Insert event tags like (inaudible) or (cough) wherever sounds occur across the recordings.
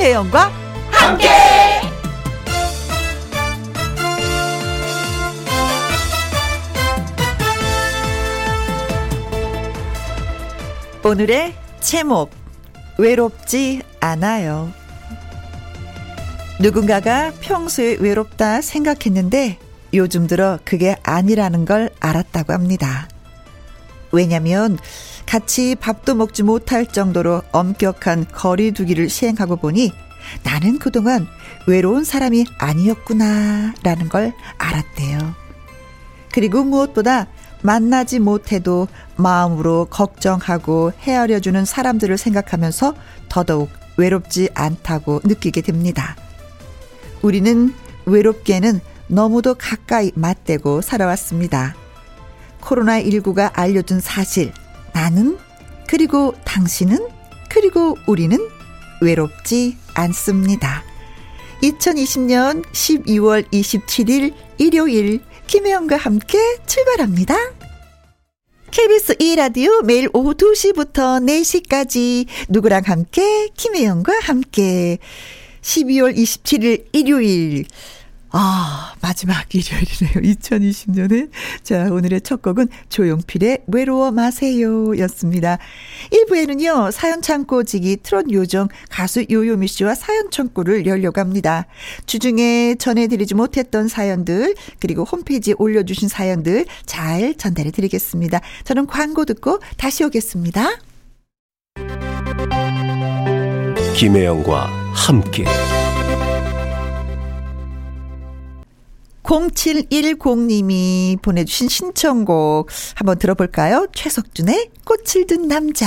김혜영과 함께. 오늘의 제목 외롭지 않아요. 누군가가 평소에 외롭다 생각했는데 요즘 들어 그게 아니라는 걸 알았다고 합니다. 왜냐면 같이 밥도 먹지 못할 정도로 엄격한 거리 두기를 시행하고 보니 나는 그동안 외로운 사람이 아니었구나 라는 걸 알았대요. 그리고 무엇보다 만나지 못해도 마음으로 걱정하고 헤아려주는 사람들을 생각하면서 더더욱 외롭지 않다고 느끼게 됩니다. 우리는 외롭게는 너무도 가까이 맞대고 살아왔습니다. 코로나19가 알려준 사실, 나는, 그리고 당신은, 그리고 우리는 외롭지 않습니다. 2020년 12월 27일 일요일 김혜영과 함께 출발합니다. KBS 2라디오 매일 오후 2시부터 4시까지 누구랑 함께 김혜영과 함께 12월 27일 일요일 아, 마지막 일요일이네요. (laughs) 2020년에. 자, 오늘의 첫 곡은 조용필의 외로워 마세요 였습니다. 1부에는요, 사연 창고지기 트롯 요정 가수 요요미 씨와 사연 창고를 열려고 합니다. 주중에 전해드리지 못했던 사연들, 그리고 홈페이지에 올려주신 사연들 잘 전달해 드리겠습니다. 저는 광고 듣고 다시 오겠습니다. 김혜영과 함께. 0710님이 보내주신 신청곡 한번 들어볼까요? 최석준의 꽃을 든 남자.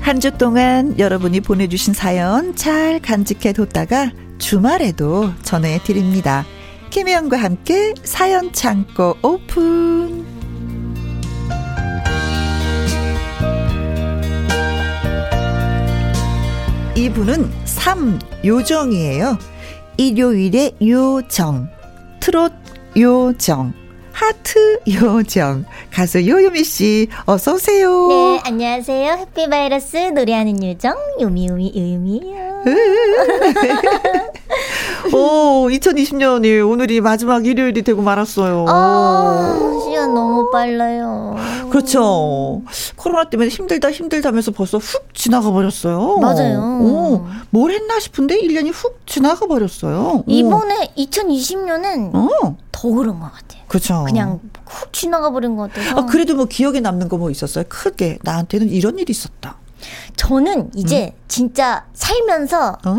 한주 동안 여러분이 보내주신 사연 잘 간직해 뒀다가 주말에도 전해 드립니다. 김혜영과 함께 사연 창고 오픈. 이분은 3 요정이에요. 일요일의 요정, 트롯 요정, 하트 요정, 가수 요요미 씨, 어서 오세요. 네, 안녕하세요. 해피바이러스 노래하는 요정, 요미요미 요요미예요. (laughs) 오, 2020년이 오늘이 마지막 일요일이 되고 말았어요. 아, 시간 너무 빨라요. 그렇죠. 코로나 때문에 힘들다 힘들다면서 벌써 훅 지나가 버렸어요. 맞아요. 오, 뭘 했나 싶은데 1년이 훅 지나가 버렸어요. 이번에 2020년은 어. 더 그런 것 같아요. 그렇죠. 그냥 훅 지나가 버린 것 같아서. 아, 그래도 뭐 기억에 남는 거 뭐 있었어요? 크게 나한테는 이런 일이 있었다. 저는 이제 음. 진짜 살면서 어.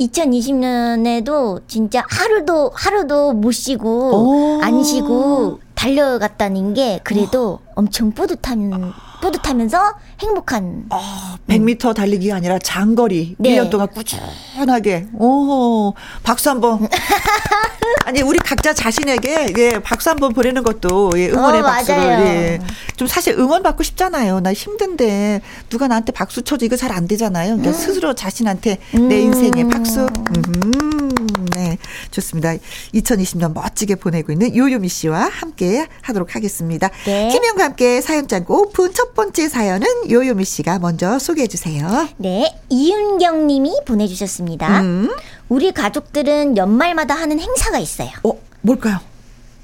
2020년에도 진짜 하루도 하루도 못 쉬고 오. 안 쉬고 달려갔다는 게 그래도 어. 엄청 뿌듯한 뿌듯하면서 행복한. 어, 100m 달리기가 아니라 장거리. 네. 1년 동안 꾸준하게. 오, 박수 한 번. (laughs) 아니, 우리 각자 자신에게, 예, 박수 한 번 보내는 것도, 예, 응원의 어, 박수를, 예. 좀 사실 응원 받고 싶잖아요. 나 힘든데, 누가 나한테 박수 쳐줘. 이거 잘 안 되잖아요. 그러니까 음. 스스로 자신한테 내 인생에 박수. 음, 네. 좋습니다. 2020년 멋지게 보내고 있는 요요미 씨와 함께 하도록 하겠습니다. 네. 김영과 함께 사연 짱고 오픈 첫 번째 사연은 요요미 씨가 먼저 소개해 주세요. 네. 이윤경 님이 보내주셨습니다. 음. 우리 가족들은 연말마다 하는 행사가 있어요. 어, 뭘까요?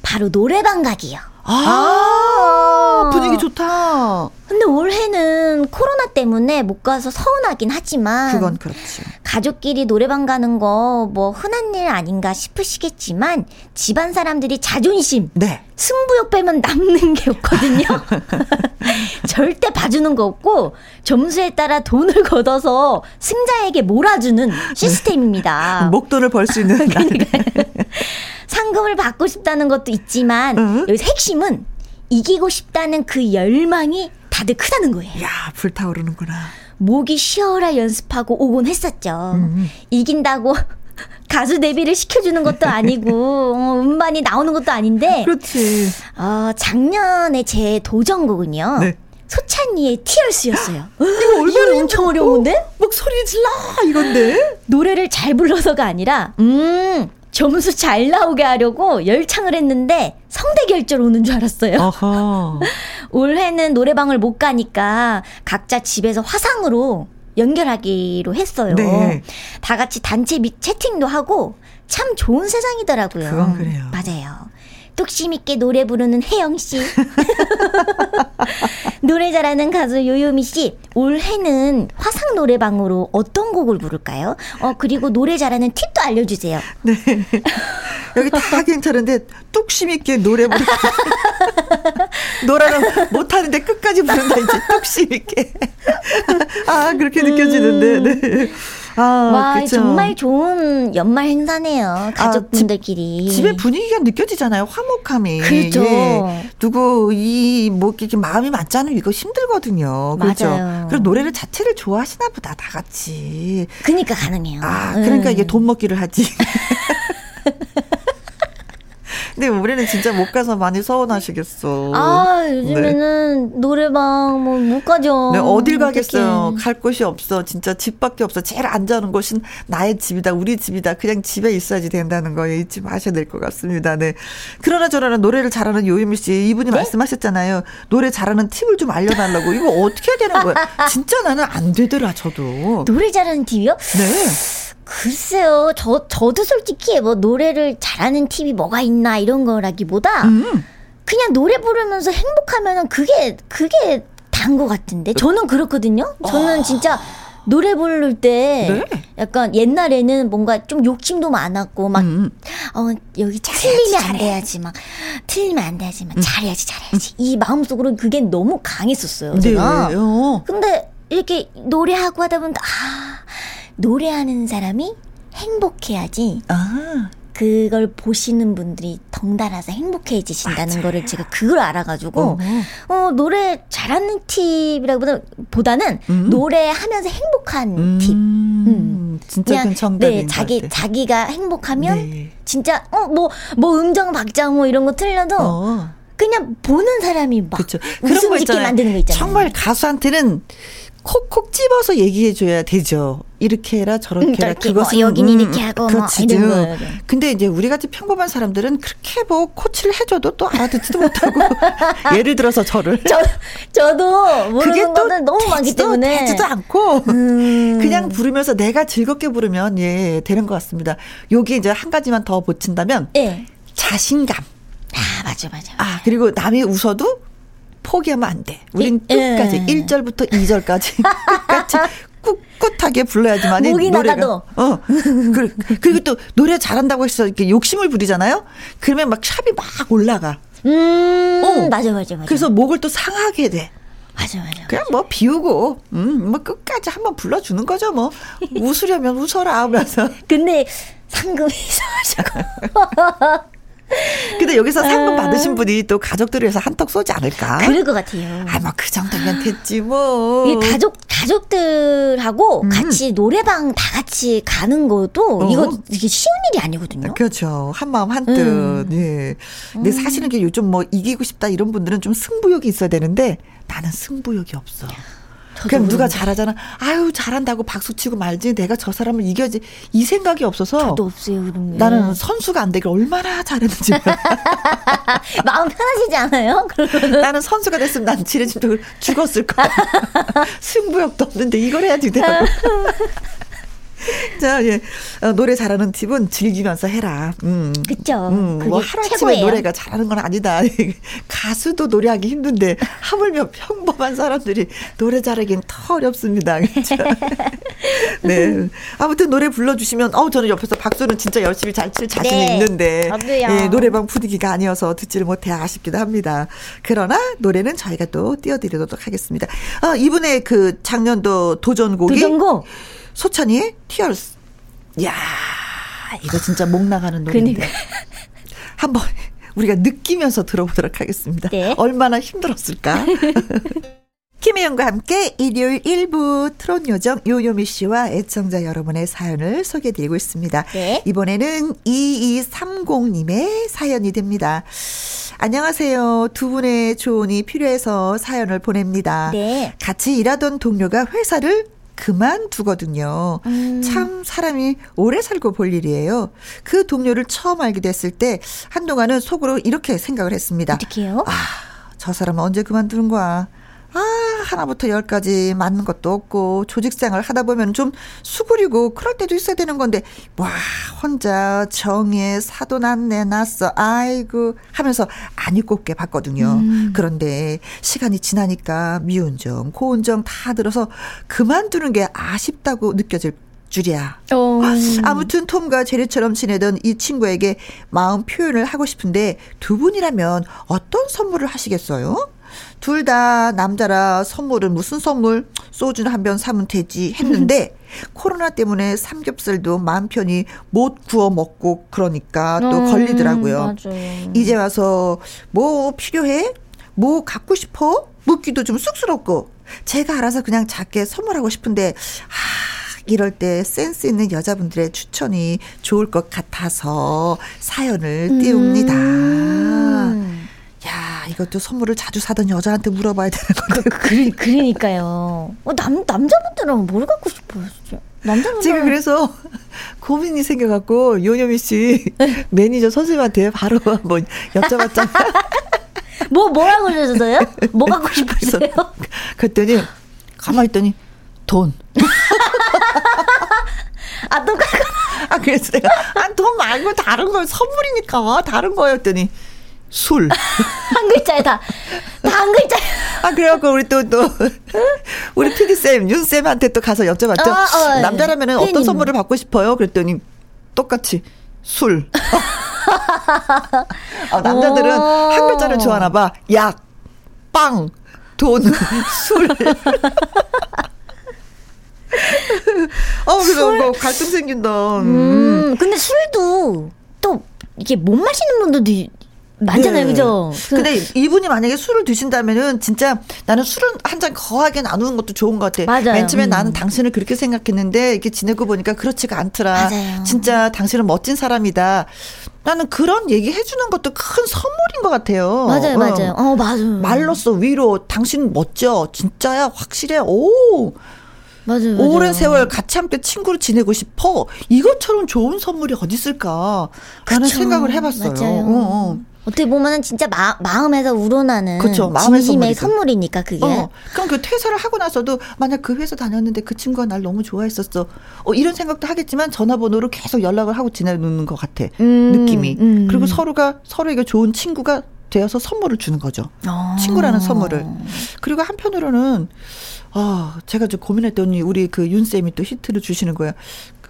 바로 노래방 가기요. 아, 아, 분위기 좋다. 근데 올해는 코로나 때문에 못 가서 서운하긴 하지만 그건 그렇죠. 가족끼리 노래방 가는 거 뭐 흔한 일 아닌가 싶으시겠지만 집안 사람들이 자존심, 네. 승부욕 빼면 남는 게 없거든요. (laughs) (laughs) 절대 봐주는 거 없고 점수에 따라 돈을 걷어서 승자에게 몰아주는 시스템입니다. 목돈을 벌 수 있는. (laughs) 상금을 받고 싶다는 것도 있지만 응? 여기서 핵심은 이기고 싶다는 그 열망이 다들 크다는 거예요. 야 불타오르는구나. 목이 쉬어라 연습하고 오곤 했었죠. 음. 이긴다고 (laughs) 가수 데뷔를 시켜주는 것도 아니고 (laughs) 어, 음반이 나오는 것도 아닌데. 그렇지. 어, 작년에 제 도전곡은요. 네. 소찬이의 티얼스였어요. (gasps) 이거 얼마나 엄청 어려운데? 어? 막 소리 질러 이건데 노래를 잘 불러서가 아니라 음 점수 잘 나오게 하려고 열창을 했는데 성대 결절 오는 줄 알았어요. (laughs) 올해는 노래방을 못 가니까 각자 집에서 화상으로 연결하기로 했어요. 네. 다 같이 단체 미 채팅도 하고 참 좋은 세상이더라고요. 그건 그래요. 맞아요. 뚝심 있게 노래 부르는 혜영 씨. (laughs) 노래 잘하는 가수 요요미 씨. 올해는 화상 노래방으로 어떤 곡을 부를까요? 어, 그리고 노래 잘하는 팁도 알려 주세요. 네. 여기 다 괜찮은데 뚝심 있게 노래 부르 노래는 못 하는데 끝까지 부른다 이제 뚝심 있게. 아, 그렇게 느껴지는데, 네. 아, 와, 그쵸. 정말 좋은 연말 행사네요. 아, 가족분들끼리. 아, 집, 의 분위기가 느껴지잖아요. 화목함이. 그렇죠. 예. 누구 이뭐 이렇게 마음이 맞지 않으면 이거 힘들거든요. 그렇죠. 맞아요. 그리고 노래를 자체를 좋아하시나 보다 다 같이. 그러니까 가능해요. 아, 그러니까 음. 이게 돈 먹기를 하지. (laughs) 근데 올해는 진짜 못 가서 많이 서운하시겠어. 아, 요즘에는 네. 노래방 뭐 못 가죠. 네, 어딜 가겠어요. 어떡해. 갈 곳이 없어. 진짜 집밖에 없어. 제일 안전한 곳은 나의 집이다. 우리 집이다. 그냥 집에 있어야지 된다는 거 잊지 마셔야 될 것 같습니다. 네. 그러나 저러나 노래를 잘하는 요유미 씨 이분이 네? 말씀하셨잖아요. 노래 잘하는 팁을 좀 알려달라고. 이거 어떻게 해야 되는 거야? 진짜 나는 안 되더라, 저도. 노래 잘하는 팁이요? 네. 글쎄요, 저, 저도 솔직히 뭐 노래를 잘하는 팁이 뭐가 있나 이런 거라기보다 음. 그냥 노래 부르면서 행복하면은 그게, 그게 단 것 같은데. 저는 그렇거든요. 저는 어. 진짜 노래 부를 때 네. 약간 옛날에는 뭔가 좀 욕심도 많았고 막 음. 어, 여기 틀리면 안 돼야지 막 틀리면 안 돼야지 막 음. 잘해야지 잘해야지 이 마음속으로 그게 너무 강했었어요. 제가. 네. 어. 근데 이렇게 노래하고 하다 보니까 아 노래하는 사람이 행복해야지. 아. 그걸 보시는 분들이 덩달아서 행복해지신다는 맞아요. 거를 제가 그걸 알아가지고 어, 노래 잘하는 팁이라고 보다는 음. 노래하면서 행복한 음. 팁. 음. 진짜 그냥, 정답인 네, 자기 자기가 행복하면 네. 진짜 어뭐뭐 뭐 음정 박자 뭐 이런 거 틀려도 어. 그냥 보는 사람이 막 그쵸. 웃음 짓게 만드는 거 있잖아요. 정말 가수한테는 콕콕 집어서 얘기해 줘야 되죠. 이렇게 해라 저렇게 해라 음, 그것은 뭐 여긴 음, 이렇게 하고 뭐 이런 거. 근데 이제 우리 같이 평범한 사람들은 그렇게 뭐 코치를 해줘도 또 알아듣지도 못하고 (laughs) 예를 들어서 저를 저 저도 모르는 것들 너무 많기 때문에 되지도 않고 음. 그냥 부르면서 내가 즐겁게 부르면 예 되는 것 같습니다. 여기 이제 한 가지만 더 붙인다면 예. 자신감. 아 맞아 맞아. 아 그리고 남이 웃어도 포기하면 안 돼. 우린 예. 끝까지 예. 1절부터 2절까지 (laughs) 끝까지 꿋꿋하게 불러야지만 목이 노래가 나가도. 어 그리고 또 노래 잘한다고 해서 이렇게 욕심을 부리잖아요. 그러면 막 샵이 막 올라가. 음 어. 맞아 맞아 맞아. 그래서 목을 또 상하게 돼. 맞아 맞아. 그냥 뭐 비우고 음 뭐 끝까지 한번 불러주는 거죠 뭐 웃으려면 웃어라 하면서. 근데 상금이 (laughs) 있어가지고. (laughs) (laughs) 근데 여기서 상금 아. 받으신 분이 또 가족들을 위해서 한턱 쏘지 않을까? 그럴 것 같아요. 아, 뭐 그 정도면 됐지 뭐. 이 가족 가족들하고 음. 같이 노래방 다 같이 가는 것도 어? 이거 이게 쉬운 일이 아니거든요. 그렇죠. 한 마음 한 뜻. 음. 예. 근데 음. 사실은 이게 요즘 뭐 이기고 싶다 이런 분들은 좀 승부욕이 있어야 되는데 나는 승부욕이 없어. 그냥 누가 잘하잖아. 아유 잘한다고 박수 치고 말지. 내가 저 사람을 이겨지. 이 생각이 없어서. 저도 없어요 그런 나는 선수가 안 되길 얼마나 잘했는지. (laughs) 마음 편하시지 않아요? 그러면 나는 선수가 됐으면 난 지레짐도 죽었을 거야. (laughs) 승부욕도 없는데 이걸 해야 되더라고. (laughs) (laughs) 자, 예. 어, 노래 잘하는 팁은 즐기면서 해라. 음. 그죠. 음, 뭐 하루아침에 노래가 잘하는 건 아니다. (laughs) 가수도 노래하기 힘든데 하물며 평범한 사람들이 노래 잘하긴 더 어렵습니다. (laughs) 그렇죠? 네. 아무튼 노래 불러주시면, 어 저는 옆에서 박수는 진짜 열심히 잘 칠 자신이 네. 있는데, 예, 노래방 분위기가 아니어서 듣지를 못해 아쉽기도 합니다. 그러나 노래는 저희가 또 띄워드리도록 하겠습니다. 어, 이분의 그 작년도 도전곡이. 도전곡? 소찬이의 티얼스. 야 이거 진짜 목 나가는 노래인데. 그러니까. 한번 우리가 느끼면서 들어보도록 하겠습니다. 네. 얼마나 힘들었을까? (laughs) 김혜영과 함께 일요일 1부 트롯 요정 요요미 씨와 애청자 여러분의 사연을 소개해드리고 있습니다. 네. 이번에는 2230님의 사연이 됩니다. 안녕하세요. 두 분의 조언이 필요해서 사연을 보냅니다. 네. 같이 일하던 동료가 회사를 그만두거든요. 음. 참 사람이 오래 살고 볼 일이에요. 그 동료를 처음 알게 됐을 때 한동안은 속으로 이렇게 생각을 했습니다. 어떻게요? 아, 저 사람 은 언제 그만두는 거야? 아, 하나부터 열까지 맞는 것도 없고, 조직생활 하다 보면 좀 수그리고, 그럴 때도 있어야 되는 건데, 와, 혼자 정에 사도 났네, 났어, 아이고, 하면서 안 입곱게 봤거든요. 음. 그런데 시간이 지나니까 미운 점, 고운 점다 들어서 그만두는 게 아쉽다고 느껴질 줄이야. 어. 아무튼 톰과 제리처럼 지내던 이 친구에게 마음 표현을 하고 싶은데 두 분이라면 어떤 선물을 하시겠어요? 둘 다 남자라 선물은 무슨 선물? 소주는 한 병 사면 되지 했는데 (laughs) 코로나 때문에 삼겹살도 마음 편히 못 구워 먹고 그러니까 또 음, 걸리더라고요. 맞아요. 이제 와서 뭐 필요해? 뭐 갖고 싶어? 묻기도 좀 쑥스럽고 제가 알아서 그냥 작게 선물하고 싶은데 아 이럴 때 센스 있는 여자분들의 추천이 좋을 것 같아서 사연을 띄웁니다. 음. 야, 이것도 선물을 자주 사던 여자한테 물어봐야 되는 건데. 그, 그러니까요. 어, 남, 남자분들은 뭘 갖고 싶어요, 진짜. 남자분들 지금 그래서 고민이 생겨갖고, 요요미 씨 (laughs) 매니저 선생님한테 바로 한번 여쭤봤잖아요. (laughs) 뭐, 뭐라고 그러셨어요? 뭐 갖고 싶으세요? 그랬더니, 가만히 있더니, 돈. (laughs) 아, 똑같 아, 그래서 내가, 아, 돈 말고 다른 거 선물이니까, 다른 거였더니, 술. (laughs) 한 글자에 다. 다 한 글자에. 아, 그래갖고 우리 또, 또, 우리 피디쌤, 윤쌤한테 또 가서 여쭤봤죠. 어, 어, 남자라면 은 어떤 선물을 받고 싶어요? 그랬더니 똑같이 술. 어, 남자들은 한 글자를 좋아하나 봐. 약, 빵, 돈, (laughs) 술. 어, 그래서 술? 갈등 생긴다. 음. 음, 근데 술도 또 이게 못 마시는 분들도 많잖아요, 네. 그죠? 그 근데 이분이 만약에 술을 드신다면은 진짜 나는 술은 한 잔 거하게 나누는 것도 좋은 것 같아. 맞아요. 맨 처음에 음. 나는 당신을 그렇게 생각했는데 이렇게 지내고 보니까 그렇지가 않더라. 맞아요. 진짜 당신은 멋진 사람이다. 나는 그런 얘기 해주는 것도 큰 선물인 것 같아요. 맞아요, 어. 맞아요. 어, 맞아요. 말로써 위로 당신 멋져. 진짜야, 확실해. 오. 맞아요, 맞아요. 오랜 세월 같이 함께 친구로 지내고 싶어. 이것처럼 좋은 선물이 어디 있을까? 라는 생각을 해봤어요. 맞아요. 어, 어. 어떻게 보면은 진짜 마, 마음에서 우러나는 그쵸, 마음의 진심의 선물이니까 그게. 어, 그럼 그 퇴사를 하고 나서도 만약 그 회사 다녔는데 그 친구가 날 너무 좋아했었어. 어, 이런 생각도 하겠지만 전화번호로 계속 연락을 하고 지내는 것 같아. 음, 느낌이. 음. 그리고 서로가 서로에게 좋은 친구가 되어서 선물을 주는 거죠. 어. 친구라는 선물을. 그리고 한편으로는 아, 제가 좀 고민했더니 우리 그 윤 쌤이 또 히트를 주시는 거야.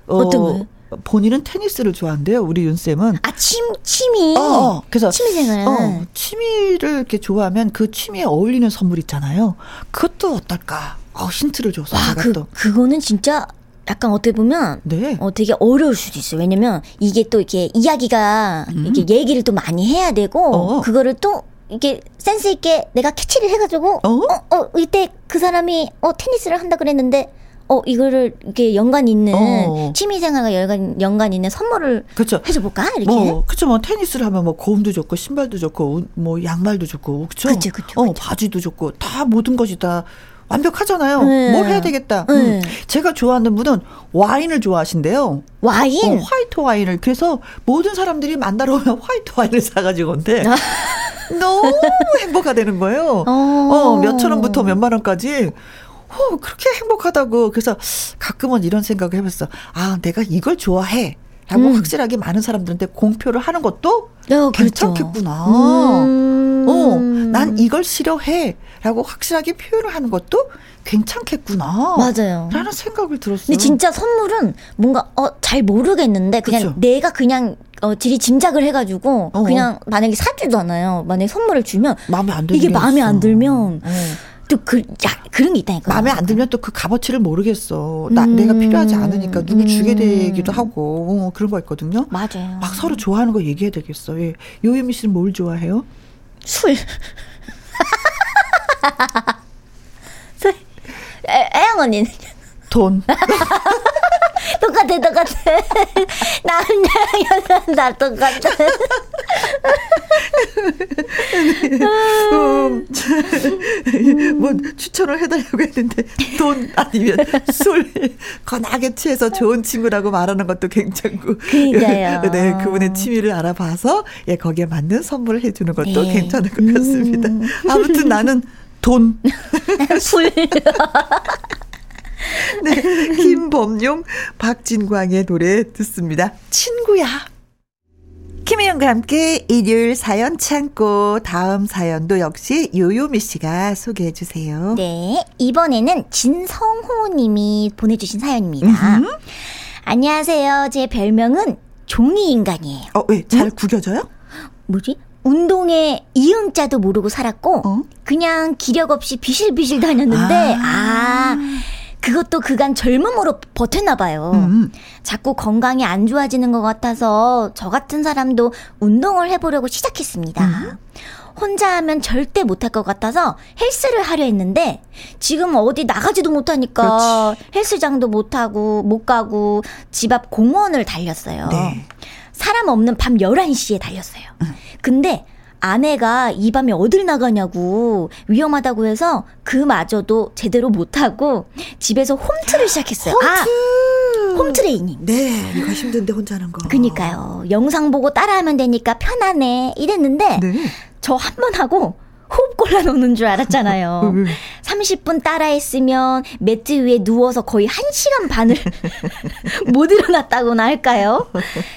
어, 어떤 거요? 본인은 테니스를 좋아한대요. 우리 윤 쌤은. 아, 침 취미. 어, 어. 그래서 취미생활. 어, 취미를 이렇게 좋아하면 그 취미에 어울리는 선물 있잖아요. 그것도 어떨까? 어, 힌트를 줘서 와, 그, 또. 그거는 진짜 약간 어떻게 보면 네. 어 되게 어려울 수도 있어요. 왜냐면 이게 또 이렇게 이야기가 음. 이렇게 얘기를 또 많이 해야 되고 어. 그거를 또 이게 센스 있게 내가 캐치를 해가지고 어? 어, 어 이때 그 사람이 어 테니스를 한다 그랬는데 어 이거를 이렇게 연관 있는 어. 취미 생활과 연관 연관 있는 선물을 그쵸. 해줘 볼까 이렇게 뭐 그쵸 뭐 테니스를 하면 뭐 고음도 좋고 신발도 좋고 뭐 양말도 좋고 그쵸 그쵸 그쵸, 어 바지도 좋고 다 모든 것이 다 완벽하잖아요. 네. 뭘 해야 되겠다. 네. 음. 제가 좋아하는 분은 와인을 좋아하신대요. 와인? 어, 화이트 와인을. 그래서 모든 사람들이 만나러 오면 (laughs) 화이트 와인을 사가지고 온대. 아. 너무 행복하다는 거예요. 어, 어 몇천 원부터 몇만 원까지. 어, 그렇게 행복하다고. 그래서 가끔은 이런 생각을 해봤어. 아, 내가 이걸 좋아해. 라고 음. 확실하게 많은 사람들한테 공표를 하는 것도 어, 괜찮겠구나. 그렇죠. 음. 어, 난 이걸 싫어해. 라고 확실하게 표현을 하는 것도 괜찮겠구나. 맞아요. 라는 생각을 들었어요. 근데 진짜 선물은 뭔가, 어, 잘 모르겠는데, 그냥 그쵸? 내가 그냥, 어, 들이 짐작을 해가지고, 어. 그냥 만약에 사주잖아요. 만약에 선물을 주면, 마음에 안 들면. 이게 마음에 안 들면, 어. 또 그, 야, 그런 게 있다니까. 마음에 안 들면 또 그 값어치를 모르겠어. 나, 음. 내가 필요하지 않으니까 누구 음. 주게 되기도 하고, 어, 그런 거 있거든요. 맞아요. 막 서로 좋아하는 거 얘기해야 되겠어. 예. 요예미 씨는 뭘 좋아해요? 술. (laughs) 애영 언니는? 돈. (laughs) 똑같아, 똑같아. (laughs) 남자랑 여자는 다 똑같아. 음, 뭐 추천을 해달라고 했는데 돈 아니면 술 건하게 취해서 좋은 친구라고 말하는 것도 괜찮고 그러니까요. (laughs) 네 그분의 취미를 알아봐서 예 거기에 맞는 선물을 해주는 것도 네. 괜찮을 것 같습니다. 음. 아무튼 나는 돈 술. (laughs) 네, 김범용, 박진광의 노래 듣습니다. 친구야. 김혜영과 함께 일요일 사연 창고 다음 사연도 역시 요요미 씨가 소개해 주세요. 네, 이번에는 진성호 님이 보내주신 사연입니다. 안녕하세요. 제 별명은 종이 인간이에요. 어, 왜? 잘 응? 구겨져요? 뭐지? 운동에 이응자도 모르고 살았고, 어? 그냥 기력 없이 비실비실 다녔는데, 아, 아 그것도 그간 젊음으로 버텼나 봐요. 음. 자꾸 건강이 안 좋아지는 것 같아서 저 같은 사람도 운동을 해보려고 시작했습니다. 음. 혼자 하면 절대 못할 것 같아서 헬스를 하려 했는데 지금 어디 나가지도 못하니까 그렇지. 헬스장도 못하고 못 가고 집 앞 공원을 달렸어요. 네. 사람 없는 밤 11시에 달렸어요. 음. 근데 아내가 이 밤에 어딜 나가냐고 위험하다고 해서 그마저도 제대로 못하고 집에서 홈트를 시작했어요. 홈트. 아, 홈트레이닝. 네, 이거 힘든데 혼자 하는 거. 그니까요. 영상 보고 따라하면 되니까 편하네. 이랬는데 네. 저한 번 하고 호흡 곤란오는 줄 알았잖아요. 30분 따라했으면 매트 위에 누워서 거의 1시간 반을 (laughs) 못 일어났다고나 할까요?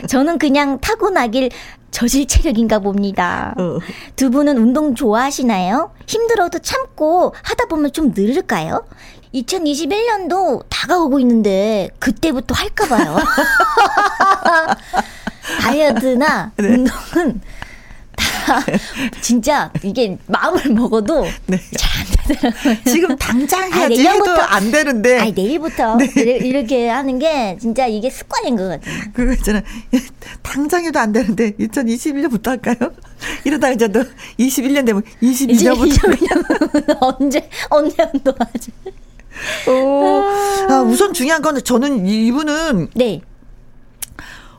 저는 그냥 타고나길 저질 체력인가 봅니다. 어. 두 분은 운동 좋아하시나요? 힘들어도 참고 하다 보면 좀 늘을까요? 2021년도 다가오고 있는데 그때부터 할까봐요. (laughs) 다이어트나 네. 운동은 다 (laughs) 진짜 이게 마음을 먹어도 네. 잘안 되더라고요. 지금 당장 해야지 아니, 해도 안 되는데. 아니 내일부터 네. 이렇게 하는 게 진짜 이게 습관인 것 같아요. 그거 있잖아. (laughs) 당장 해도 안 되는데 2021년부터 할까요? (laughs) 이러다 이제 너 21년 되면 22년부터 22년 언제 언제 운동하지? 오, 아, 우선 중요한 건 저는 이분은 네.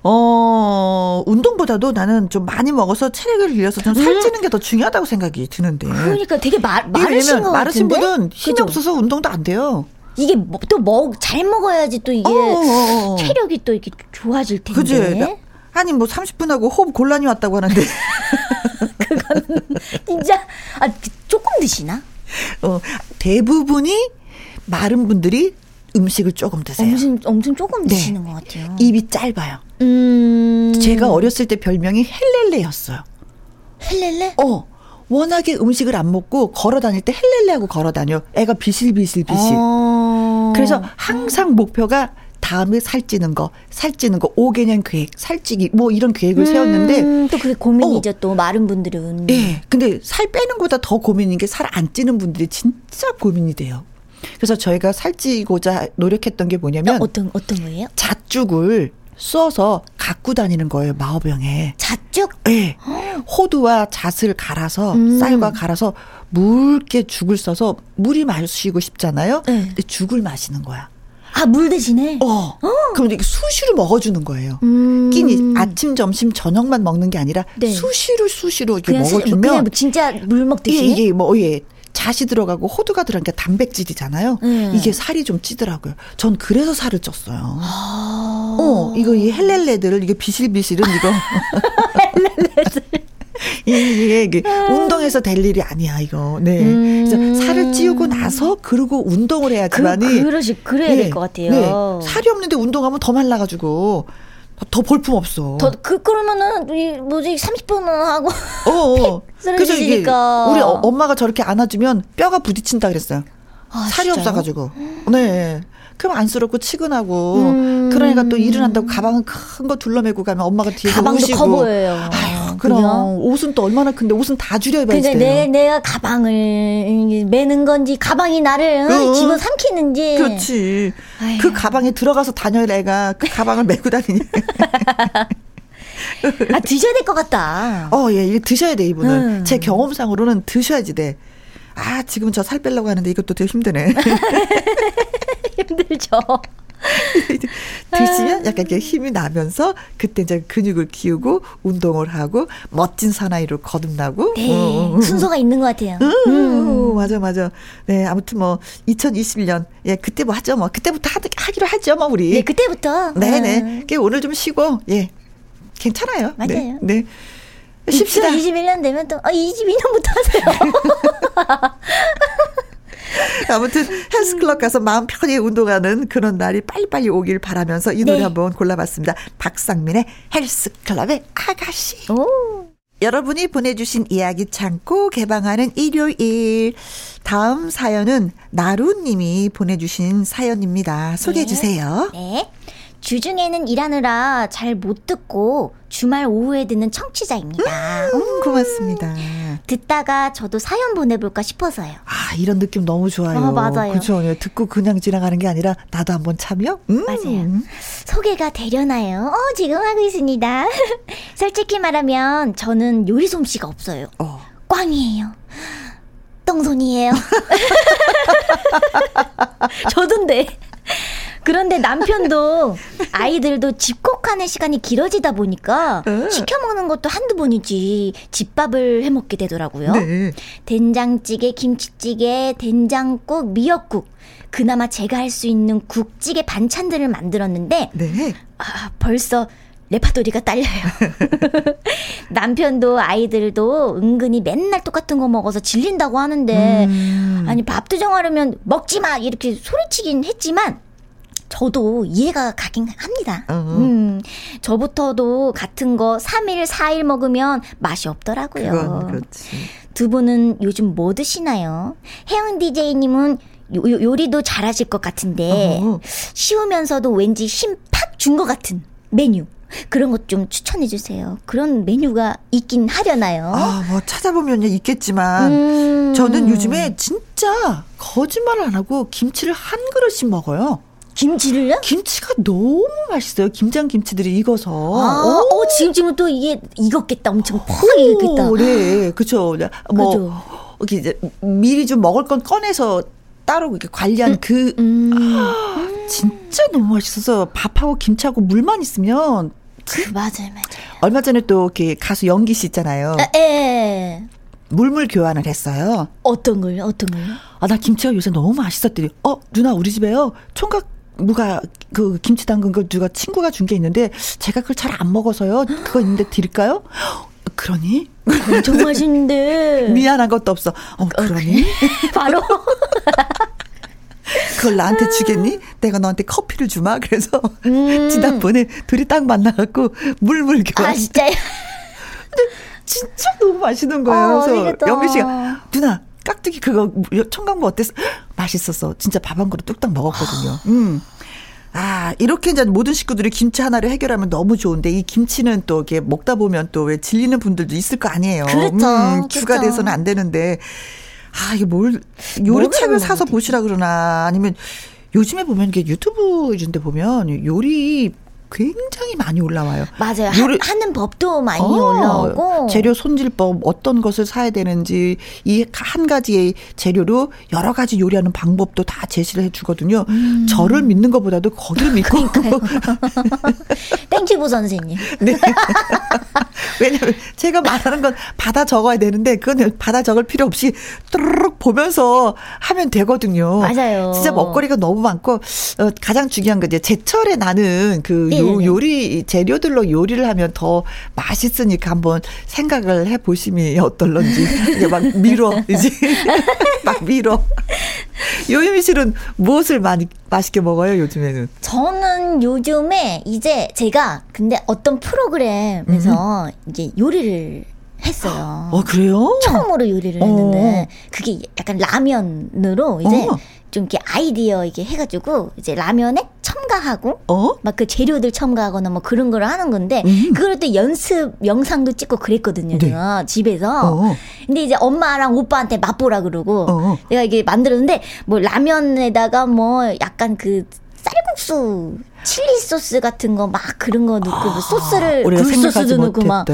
어, 운동보다도 나는 좀 많이 먹어서 체력을 빌려서 좀 살찌는 게더 중요하다고 생각이 드는데. 그러니까 되게 마, 마르신 것 마르신 분은 힘이 그죠? 없어서 운동도 안 돼요. 이게 뭐, 또먹 잘 먹어야지 또 이게 어어어. 체력이 또 이렇게 좋아질 텐데. 그지? 아니 뭐 30분 하고 호흡 곤란이 왔다고 하는데. (laughs) 그건 진짜 아 조금 드시나? 어 대부분이 마른 분들이 음식을 조금 드세요. 엄청 엄청 조금 네. 드시는 것 같아요. 입이 짧아요. 음. 제가 어렸을 때 별명이 헬렐레였어요. 헬렐레? 어. 워낙에 음식을 안 먹고 걸어 다닐 때 헬렐레하고 걸어 다녀. 애가 비실비실 비실. 어. 그래서 항상 목표가 다음에 살찌는 거, 살찌는 거, 5개년 계획, 살찌기, 뭐 이런 계획을 음, 세웠는데. 또 그게 고민이죠, 어. 또, 마른 분들은. 예. 근데 살 빼는 것보다 더 고민인 게 살 안 찌는 분들이 진짜 고민이 돼요. 그래서 저희가 살찌고자 노력했던 게 뭐냐면. 어, 어떤, 어떤 거예요? 잣죽을 써서 갖고 다니는 거예요 마호병에. 잣죽? 네. 호두와 잣을 갈아서 음. 쌀과 갈아서 묽게 죽을 써서 물이 마시고 싶잖아요. 네. 근데 죽을 마시는 거야. 아, 물 대신에? 어. 어. 그럼 이게 수시로 먹어주는 거예요. 음. 끼니 아침, 점심, 저녁만 먹는 게 아니라 네. 수시로 수시로 이렇게 먹어주면. 그냥 뭐 진짜 물 먹듯이. 예, 이게 뭐, 예. 잣이 들어가고 호두가 들어간 게 단백질이잖아요. 음. 이게 살이 좀 찌더라고요. 전 그래서 살을 쪘어요. 아. 어, 이거 이 헬렐레들을 이게 비실비실은 이거. 헬렐레들. (laughs) 이게, 이게 운동해서 될 일이 아니야 이거. 네. 음. 그래서 살을 찌우고 나서 그러고 운동을 해야지만이. 그, 그러시 그래야 네. 될것 같아요. 네. 살이 없는데 운동하면 더 말라가지고. 더 볼품 없어. 더, 그, 그러면은, 이, 뭐지, 30분은 하고. 어, 어. (laughs) 그래서 이게, 우리 어, 엄마가 저렇게 안아주면 뼈가 부딪힌다 그랬어요. 아, 살이 진짜요? 없어가지고. 네. 그럼 안쓰럽고 치근하고 음. 그러니까 또 일을 한다고 가방은 큰 거 둘러매고 가면 엄마가 뒤에서 가방도 오시고. 커 보여요. 아유, 그럼? 옷은 또 얼마나 큰데 옷은 다 줄여 입어야 돼. 내 내가 가방을 매는 건지 가방이 나를 어. 집어 삼키는지. 그렇지. 아유. 그 가방에 들어가서 다녀야 애가 그 가방을 (laughs) 메고 다니니. (laughs) 아 드셔야 될 것 같다. 어, 예, 드셔야 돼 이분은. 음. 제 경험상으로는 드셔야지 돼. 아, 지금 저 살 빼려고 하는데 이것도 되게 힘드네. (laughs) 힘들죠. (laughs) 드시면 약간 이렇게 힘이 나면서 그때 이제 근육을 키우고 운동을 하고 멋진 사나이로 거듭나고 네, 어, 어, 순서가 있는 것 같아요. 음, 음. 맞아 맞아. 네 아무튼 뭐 2021년 예 그때 뭐 하죠 뭐 그때부터 하, 하기로 하죠 뭐 우리. 네 그때부터. 네네. 음. 오늘 좀 쉬고 예 괜찮아요. 맞아요. 네. 네. 쉽시다. 2021년 되면 또, 아, 22년부터 하세요. (laughs) (laughs) 아무튼 헬스클럽 가서 마음 편히 운동하는 그런 날이 빨리빨리 오길 바라면서 이 노래 네. 한번 골라봤습니다. 박상민의 헬스클럽의 아가씨. 오. 여러분이 보내주신 이야기 창고 개방하는 일요일. 다음 사연은 나루님이 보내주신 사연입니다. 소개해 네. 주세요. 네. 주중에는 일하느라 잘 못 듣고 주말 오후에 듣는 청취자입니다. 음, 고맙습니다. 듣다가 저도 사연 보내볼까 싶어서요. 아, 이런 느낌 너무 좋아요. 어, 맞아요. 그죠. 듣고 그냥 지나가는 게 아니라 나도 한번 참여? 음. 맞아요. 소개가 되려나요? 어, 지금 하고 있습니다. (laughs) 솔직히 말하면 저는 요리 솜씨가 없어요. 어. 꽝이에요. 똥손이에요. (laughs) 저던데. 그런데 남편도 아이들도 집콕하는 시간이 길어지다 보니까 시켜 먹는 것도 한두 번이지 집밥을 해 먹게 되더라고요. 네. 된장찌개, 김치찌개, 된장국, 미역국. 그나마 제가 할 수 있는 국찌개 반찬들을 만들었는데 네. 아, 벌써 레파토리가 딸려요. (laughs) (laughs) 남편도 아이들도 은근히 맨날 똑같은 거 먹어서 질린다고 하는데 음. 아니 밥도 정하려면 먹지 마 이렇게 소리치긴 했지만 저도 이해가 가긴 합니다. 음, 저부터도 같은 거 3일, 4일 먹으면 맛이 없더라고요. 두 분은 요즘 뭐 드시나요? 혜영 DJ님은 요, 요리도 잘하실 것 같은데 어허. 쉬우면서도 왠지 힘 팍 준 것 같은 메뉴. 그런 것 좀 추천해 주세요. 그런 메뉴가 있긴 하려나요? 아, 뭐 찾아보면 있겠지만 음. 저는 요즘에 진짜 거짓말 안 하고 김치를 한 그릇씩 먹어요. 김치를요? 김치가 너무 맛있어요. 김장 김치들이 익어서. 아, 어, 지금 지금 또 이게 익었겠다. 엄청 팍 익었겠다. 네, 그렇죠. 뭐 그죠. 이제 미리 좀 먹을 건 꺼내서 따로 이렇게 관리한 음, 그 음. 아, (gasps) 진짜 너무 맛있어서 밥하고 김치하고 물만 있으면 그 맞아요, 맞아요. 얼마 전에 또 이렇게 가수 연기 씨 있잖아요. 아, 예. 물물 교환을 했어요. 어떤 걸요? 어떤 걸요? 아, 나 김치가 요새 너무 맛있었더니, 어, 누나, 우리 집에요. 총각 누가 그 김치 담근 걸 누가 친구가 준 게 있는데 제가 그걸 잘 안 먹어서요. 그거 있는데 드릴까요? 그러니? 엄청 맛있는데. (laughs) 미안한 것도 없어. 어, 그러니? 바로. (laughs) 그걸 나한테 주겠니? 내가 너한테 커피를 주마. 그래서 음. (laughs) 지난번에 둘이 딱 만나갖고 물물 교환. 아 진짜요? 근데 진짜 너무 맛있는 거예요. 어, 그래서 영미 씨가 누나 깍두기 그거 청강부 어땠어? (gasps) 맛있었어. 진짜 밥 한 그릇 뚝딱 먹었거든요. (gasps) 음. 아, 이렇게 이제 모든 식구들이 김치 하나를 해결하면 너무 좋은데 이 김치는 또 이렇게 먹다 보면 또 왜 질리는 분들도 있을 거 아니에요. 그렇죠. 음, 추가돼서는 그렇죠. 안 되는데. 아, 이게 뭘 요리책을 사서 보시라 그러나 아니면 요즘에 보면 이게 유튜브 이런 데 보면 요리 굉장히 많이 올라와요. 맞아요. 요리, 하, 는 법도 많이 어, 올라오고 재료 손질법 어떤 것을 사야 되는지 이 한 가지의 재료로 여러 가지 요리하는 방법도 다 제시를 해주거든요. 음. 저를 믿는 것보다도 거기를 믿고. (laughs) 유튜브 선생님. (laughs) 네. 왜냐면 제가 말하는 건 받아 적어야 되는데 그건 받아 적을 필요 없이 뚜루룩 보면서 하면 되거든요. 맞아요. 진짜 먹거리가 너무 많고 어, 가장 중요한 건 이제 제철에 나는 그 요, 네, 네. 요리 재료들로 요리를 하면 더 맛있으니까 한번 생각을 해 보시면 어떨런지 이제 막 밀어 이제 (laughs) 막 밀어. 요유미 씨는 무엇을 많이 맛있게 먹어요 요즘에는? 저는 요즘에 이제 제가 근데 어떤 프로그램에서 음. 이제 요리를 했어요. 어 그래요? 처음으로 요리를 했는데 어. 그게 약간 라면으로 이제 어. 좀 이렇게 아이디어 이게 해가지고 이제 라면에 첨가하고 어? 막 그 재료들 첨가하거나 뭐 그런 걸 하는 건데 음. 그걸 또 연습 영상도 찍고 그랬거든요 네. 제가 집에서 어. 근데 이제 엄마랑 오빠한테 맛보라 그러고 어. 내가 이게 만들었는데 뭐 라면에다가 뭐 약간 그 쌀국수 칠리 소스 같은 거 막 그런 거 넣고 뭐 아, 소스를 굴소스도 넣고 막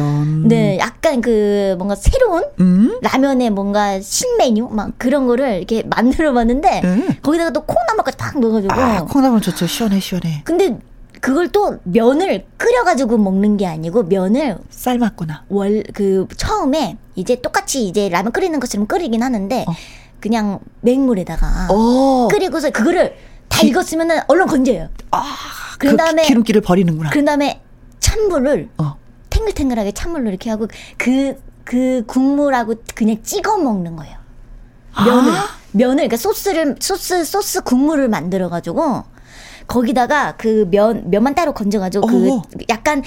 네, 약간 그 뭔가 새로운 음? 라면에 뭔가 신메뉴 막 그런 거를 이렇게 만들어 봤는데 음. 거기다가 또 콩나물까지 팍 넣어가지고 아, 콩나물 좋죠 시원해 시원해. 근데 그걸 또 면을 끓여가지고 먹는 게 아니고 면을 삶았구나. 월 그 처음에 이제 똑같이 이제 라면 끓이는 것처럼 끓이긴 하는데 어. 그냥 맹물에다가 오. 어. 끓이고서 그거를 다 기... 익었으면은 얼른 건져요. 아, 그런 다음에 그 기름기를 버리는구나. 그런 다음에 찬물을 어. 탱글탱글하게 찬물로 이렇게 하고 그그 그 국물하고 그냥 찍어 먹는 거예요. 면을 아? 면을 그러니까 소스를 소스 소스 국물을 만들어 가지고 거기다가 그 면, 면만 따로 건져 가지고 그 어. 약간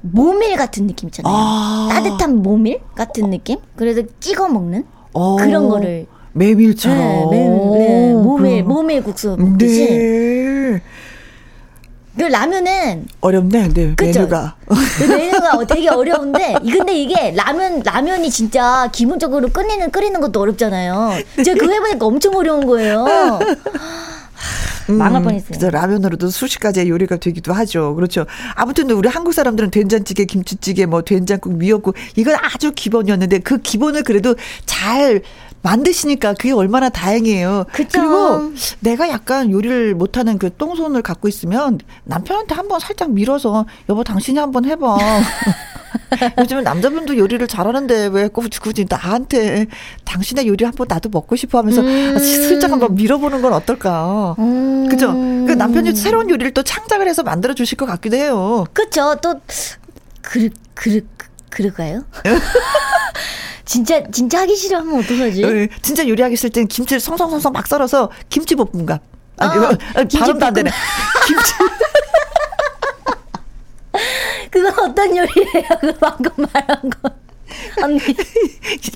모밀 같은 느낌 있잖아요. 아. 따뜻한 모밀 같은 느낌? 그래서 찍어 먹는 어. 그런 거를. 메밀처럼. 네, 네, 네. 모밀, 모밀 국수 먹듯이. 네. 그 라면은 어렵네, 네, 그쵸? 메뉴가. 그 메뉴가 되게 어려운데, 근데 이게 라면 라면이 진짜 기본적으로 끓이는 끓이는 것도 어렵잖아요. (laughs) 제가 그거 해 보니까 엄청 어려운 거예요. 음, 망할 뻔했어요. 그래서 라면으로도 수십 가지의 요리가 되기도 하죠. 그렇죠. 아무튼 우리 한국 사람들은 된장찌개, 김치찌개, 뭐 된장국, 미역국 이건 아주 기본이었는데 그 기본을 그래도 잘 만드시니까 그게 얼마나 다행이에요. 그쵸. 그리고 내가 약간 요리를 못하는 그 똥손을 갖고 있으면 남편한테 한번 살짝 밀어서 여보 당신이 한번 해봐. (laughs) 요즘은 남자분도 요리를 잘하는데 왜 굳이 나한테 당신의 요리 한번 나도 먹고 싶어 하면서 음. 슬쩍 한번 밀어보는 건 어떨까. 음. 그죠? 그 남편이 새로운 요리를 또 창작을 해서 만들어 주실 것 같기도 해요. 그쵸. 또, 그, 그, 그럴까요? (laughs) 진짜 진짜 하기 싫어하면 어떡하지? 네, 진짜 요리하기 싫을 땐 김치를 성성성성 막 썰어서 김치볶음밥. 아니, 아, 발음도 안 되네. 김치. (laughs) 그거 어떤 요리예요? 그 방금 말한 거. 언니.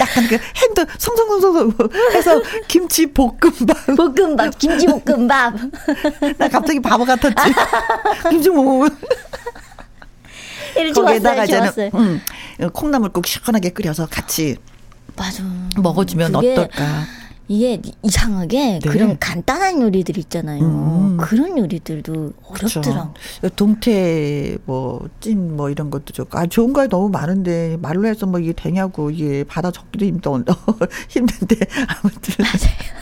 약간 그 핸드 성성성성 해서 김치 볶음밥. 볶음밥, 김치 볶음밥. 나 갑자기 바보 같았지. 김치 볶 거기에다가 이제는 음, 콩나물 꼭 시원하게 끓여서 같이 맞아. 먹어주면 어떨까? 이게 이상하게 네. 그런 간단한 요리들 있잖아요. 음. 그런 요리들도 어렵더라고. 동태 뭐찐뭐 이런 것도 좋고 아 좋은 거 너무 많은데 말로 해서 뭐 이게 되냐고 이게 받아 적기도 힘든 (laughs) 힘든데 아무튼 맞아요.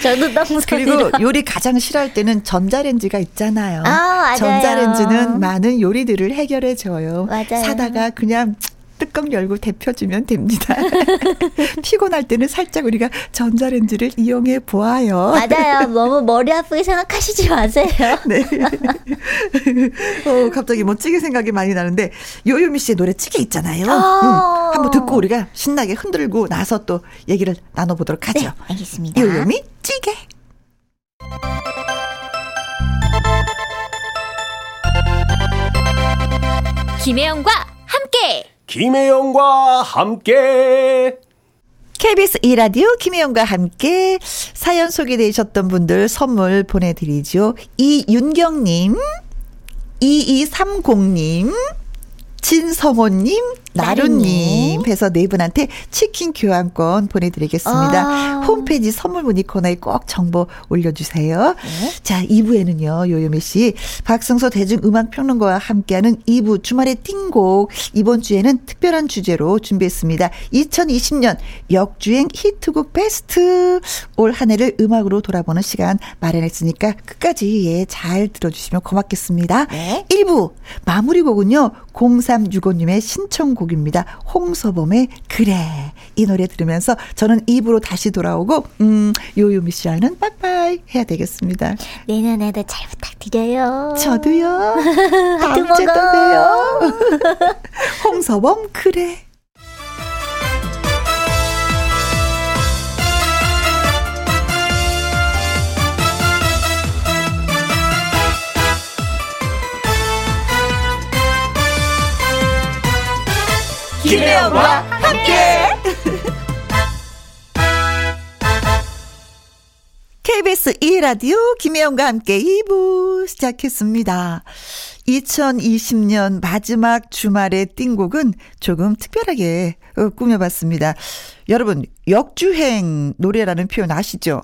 저도 너무 (laughs) 그리고 요리 가장 싫어할 때는 전자레인지가 있잖아요. 아, 전자레인지는 많은 요리들을 해결해 줘요. 맞아요. 사다가 그냥 뚜껑 열고 데펴주면 됩니다. (laughs) 피곤할 때는 살짝 우리가 전자레인지를 이용해 보아요. 맞아요. 너무 머리 아프게 생각하시지 마세요. (laughs) 네. 어, 갑자기 멋지게 생각이 많이 나는데 요요미 씨의 노래 찌개 있잖아요. 어. 음, 한번 듣고 우리가 신나게 흔들고 나서 또 얘기를 나눠보도록 하죠. 네, 알겠습니다. 요요미 찌개. 김혜영과 함께. 김혜영과 함께. KBS 이라디오 김혜영과 함께 사연 소개되셨던 분들 선물 보내드리죠. 이윤경님, 2230님, 진성호님, 나루님 해서 네 분한테 치킨 교환권 보내드리겠습니다. 아. 홈페이지 선물 문의 코너에 꼭 정보 올려주세요. 네. 자, 2부에는요, 요요미 씨, 박성서 대중음악평론가와 함께하는 2부 주말의 띵곡. 이번 주에는 특별한 주제로 준비했습니다. 2020년 역주행 히트곡 베스트. 올 한 해를 음악으로 돌아보는 시간 마련했으니까 끝까지 예, 잘 들어주시면 고맙겠습니다. 네. 1부 마무리 곡은요, 0365님의 신청곡 곡입니다. 홍서범의 그래. 이 노래 들으면서 저는 입으로 다시 돌아오고, 음, 요요미 씨와는 빠빠이 해야 되겠습니다. 내년에도 잘 부탁드려요. 저도요. (laughs) 다음 주에 또 봬요. 홍서범 그래. 김혜영과 함께. (laughs) KBS 2라디오 김혜영과 함께 2부 시작했습니다. 2020년 마지막 주말의 띵곡은 조금 특별하게 꾸며봤습니다. 여러분, 역주행 노래라는 표현 아시죠?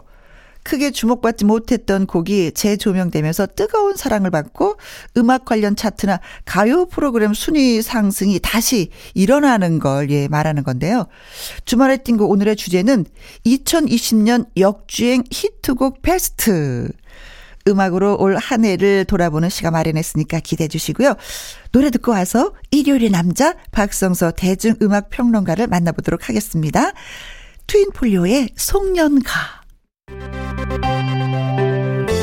크게 주목받지 못했던 곡이 재조명되면서 뜨거운 사랑을 받고 음악 관련 차트나 가요 프로그램 순위 상승이 다시 일어나는 걸 예, 말하는 건데요. 주말에 띵곡 오늘의 주제는 2020년 역주행 히트곡 베스트. 음악으로 올 한 해를 돌아보는 시간 마련했으니까 기대해 주시고요. 노래 듣고 와서 일요일의 남자 박성서 대중음악 평론가를 만나보도록 하겠습니다. 트윈폴리오의 송년가.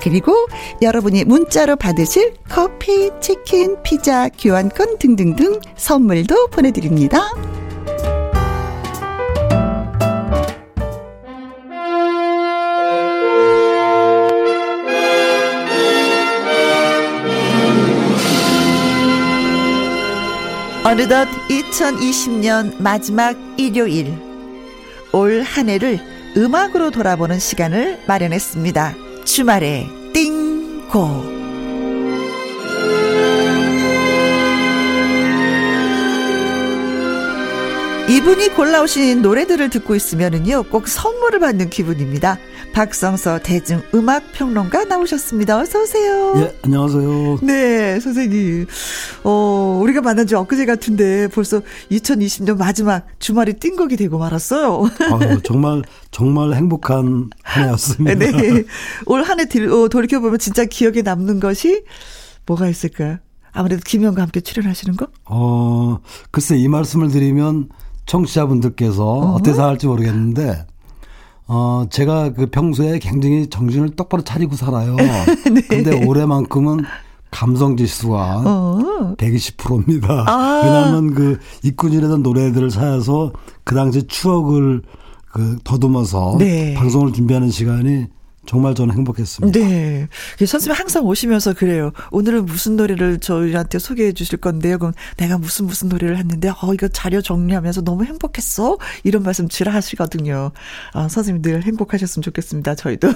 그리고 여러분이 문자로 받으실 커피, 치킨, 피자, 교환권 등등등 선물도 보내드립니다. 어느덧 2020년 마지막 일요일. 올 한 해를 음악으로 돌아보는 시간을 마련했습니다. 주말에 띵고. 이분이 골라오신 노래들을 듣고 있으면은요, 꼭 선물을 받는 기분입니다. 박성서 대중 음악 평론가 나오셨습니다. 어서 오세요. 예, 안녕하세요. 네, 선생님. 어, 우리가 만난 지 엊그제 같은데 벌써 2020년 마지막 주말이 띵곡이 되고 말았어요. 아유, 정말 정말 행복한 한 해였습니다. 네. 올 한해 어, 돌이켜 보면 진짜 기억에 남는 것이 뭐가 있을까요? 아무래도 김영과 함께 출연하시는 거? 어, 글쎄 이 말씀을 드리면 청취자분들께서 어. 어때서 할지 모르겠는데 어, 제가 그 평소에 굉장히 정신을 똑바로 차리고 살아요. (laughs) 네. 근데 올해만큼은 감성 지수가 어. 120%입니다. 아. 왜냐하면 그 이꾼이라던 노래들을 찾아서 그 당시 추억을 그 더듬어서 네. 방송을 준비하는 시간이 정말 저는 행복했습니다. 네. 선생님 항상 오시면서 그래요. 오늘은 무슨 노래를 저희한테 소개해 주실 건데요. 그럼 내가 무슨 무슨 노래를 했는데, 어, 이거 자료 정리하면서 너무 행복했어. 이런 말씀 질 하시거든요. 아, 선생님 늘 행복하셨으면 좋겠습니다. 저희도.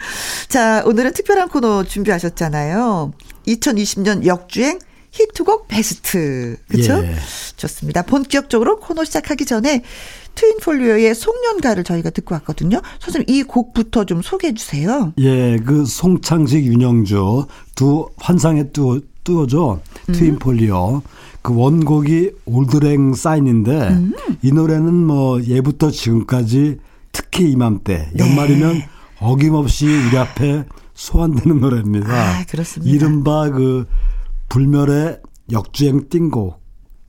(laughs) 자, 오늘은 특별한 코너 준비하셨잖아요. 2020년 역주행 히트곡 베스트. 그쵸? 예. 좋습니다. 본격적으로 코너 시작하기 전에 트윈폴리오의 송년가를 저희가 듣고 왔거든요. 선생님 이 곡부터 좀 소개해 주세요. 예, 그 송창식 윤영주 두 환상의 뚜어, 뚜어죠. 음. 트윈폴리오. 그 원곡이 올드랭 사인인데 음. 이 노래는 뭐 예부터 지금까지 특히 이맘때 네. 연말이면 어김없이 우리 앞에 소환되는 노래입니다. 아, 그렇습니다. 이른바 그 불멸의 역주행 띵곡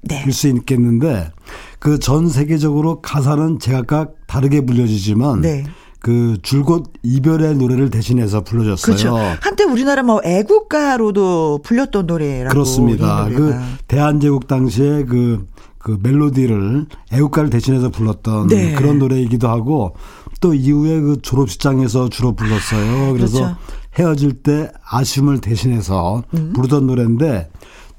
네. 일수 있겠는데 그 전 세계적으로 가사는 제각각 다르게 불려지지만 네. 그 줄곧 이별의 노래를 대신해서 불러줬어요. 그렇죠. 한때 우리나라 뭐 애국가로도 불렸던 노래라고. 그렇습니다. 그 대한제국 당시에 그그 멜로디를 애국가를 대신해서 불렀던 네. 그런 노래이기도 하고 또 이후에 그 졸업식장에서 주로 불렀어요. 그래서 그렇죠. 헤어질 때 아쉬움을 대신해서 음. 부르던 노래인데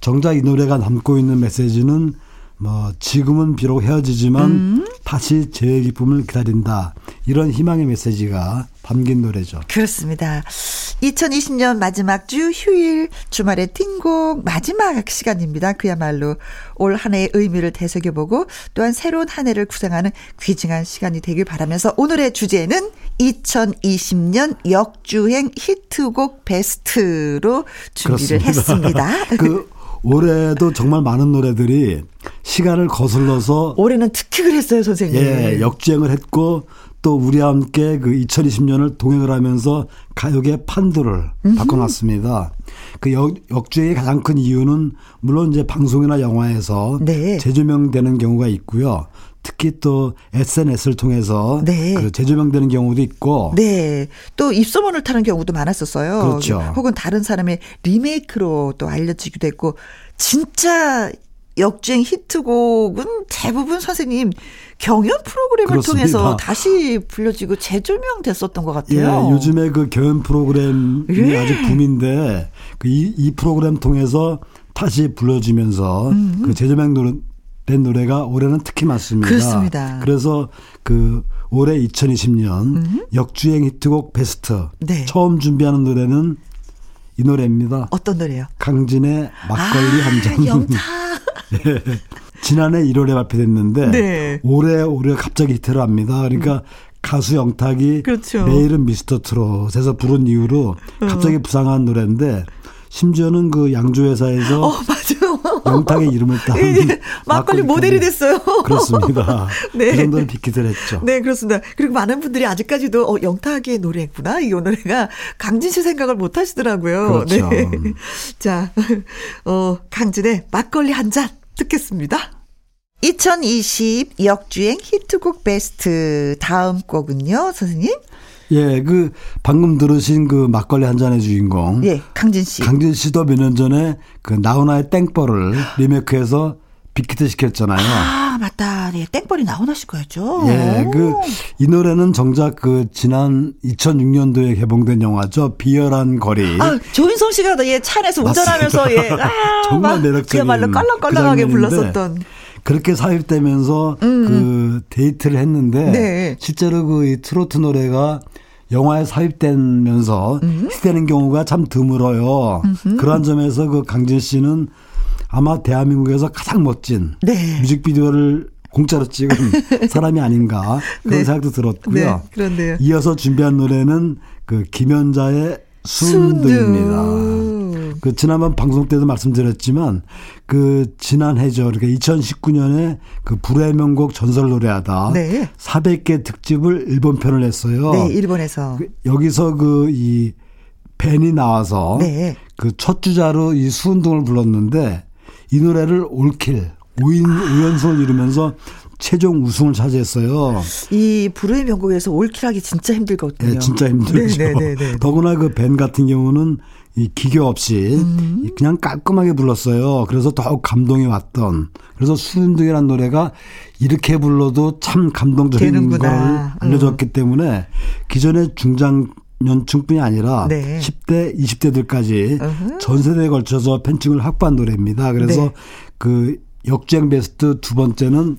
정작 이 노래가 담고 있는 메시지는 뭐 지금은 비록 헤어지지만 음. 다시 재회 기쁨을 기다린다 이런 희망의 메시지가 담긴 노래죠. 그렇습니다. 2020년 마지막 주 휴일 주말의 띵곡 마지막 시간입니다. 그야말로 올 한 해의 의미를 되새겨보고 또한 새로운 한 해를 구상하는 귀중한 시간이 되길 바라면서 오늘의 주제는 2020년 역주행 히트곡 베스트로 준비를 그렇습니다. 했습니다. (laughs) 그 올해도 정말 많은 노래들이 시간을 거슬러서 올해는 특히 그랬어요, 선생님. 예, 역주행을 했고 또 우리와 함께 그 2020년을 동행을 하면서 가요계 판도를 음흠. 바꿔놨습니다. 그 역, 역주행의 가장 큰 이유는 물론 이제 방송이나 영화에서 네. 재조명되는 경우가 있고요. 특히 또 SNS를 통해서 네. 그 재조명되는 경우도 있고 네. 또 입소문을 타는 경우도 많았었어요. 그렇죠. 혹은 다른 사람의 리메이크로 또 알려지기도 했고 진짜 역주행 히트곡은 대부분 선생님 경연 프로그램을 그렇습니다. 통해서 다시 불려지고 재조명됐었던 것 같아요. 예, 요즘에 그 경연 프로그램이 예. 아주 붐인데 그 이, 이 프로그램 통해서 다시 불러주면서 음. 그 재조명 된 노래가 올해는 특히 많습니다. 그렇습니다. 그래서 그 올해 2020년 음. 역주행 히트곡 베스트 네. 처음 준비하는 노래는 이 노래입니다. 어떤 노래요? 강진의 막걸리 아, 한 잔. 영탁. (laughs) 네. 지난해 1월에 발표됐는데 네. 올해 올해 갑자기 히트를 합니다. 그러니까 음. 가수 영탁이 그렇죠. 내일은 미스터 트롯에서 부른 이후로 어. 갑자기 어. 부상한 노래인데 심지어는 그 양조 회사에서 어, 영탁의 이름을 (laughs) 딴 예, 막걸리 모델이 됐어요. 그렇습니다. (laughs) 네. 그 정도는 빅히트를 했죠. 네, 그렇습니다. 그리고 많은 분들이 아직까지도 어, 영탁의 노래구나. 이 노래가 강진 씨 생각을 못 하시더라고요. 그렇죠. 네. 자, 어, 강진의 막걸리 한 잔 듣겠습니다. 2020 역주행 히트곡 베스트 다음 곡은요, 선생님? 예, 그 방금 들으신 그 막걸리 한 잔의 주인공. 예, 강진 씨. 강진 씨도 몇 년 전에 그 나훈아의 땡벌을 리메이크해서 빅히트 시켰잖아요. 아, 맞다. 예, 땡벌이 나훈아 씨 거였죠. 예, 그 이 노래는 정작 그 지난 2006년도에 개봉된 영화죠. 비열한 거리. 아, 조인성 씨가 예, 차 안에서 운전하면서 예. 아, (laughs) 정말 매력적인 그야말로 껄렁껄렁하게 그 불렀었던. 그렇게 사입되면서 음. 그 데이트를 했는데 네. 실제로 그 이 트로트 노래가 영화에 삽입되면서 음. 히트되는 경우가 참 드물어요. 음흠. 그러한 점에서 그 강진 씨는 아마 대한민국에서 가장 멋진 네. 뮤직비디오를 공짜로 찍은 (laughs) 사람이 아닌가 그런 네. 생각도 들었고요. 네, 그런데요. 이어서 준비한 노래는 그 김연자의 순둥입니다. 순둥. 그 지난번 방송 때도 말씀드렸지만 그 지난해죠. 그러니까 2019년에 그 불의 명곡 전설 노래하다 네. 400개 특집을 일본 편을 했어요. 네, 일본에서. 그 여기서 그 이 벤이 나와서 네. 그첫 주자로 이 수운동을 불렀는데 이 노래를 올킬 5인 아. 5연속 이루면서 최종 우승을 차지했어요. 이 불의 명곡에서 올킬하기 진짜 힘들거든요. 네, 진짜 힘들죠. 네네네. 네, 네, 네. 더구나 그벤 같은 경우는 이 기교 없이 음. 그냥 깔끔하게 불렀어요. 그래서 더욱 감동이 왔던. 그래서 수은등이라는 노래가 이렇게 불러도 참 감동적인 되는구나. 걸 알려줬기 음. 때문에 기존의 중장 연층뿐이 아니라 네. 10대, 20대들까지 uh-huh. 전 세대에 걸쳐서 팬층을 확보한 노래입니다. 그래서 네. 그 역주행 베스트 두 번째는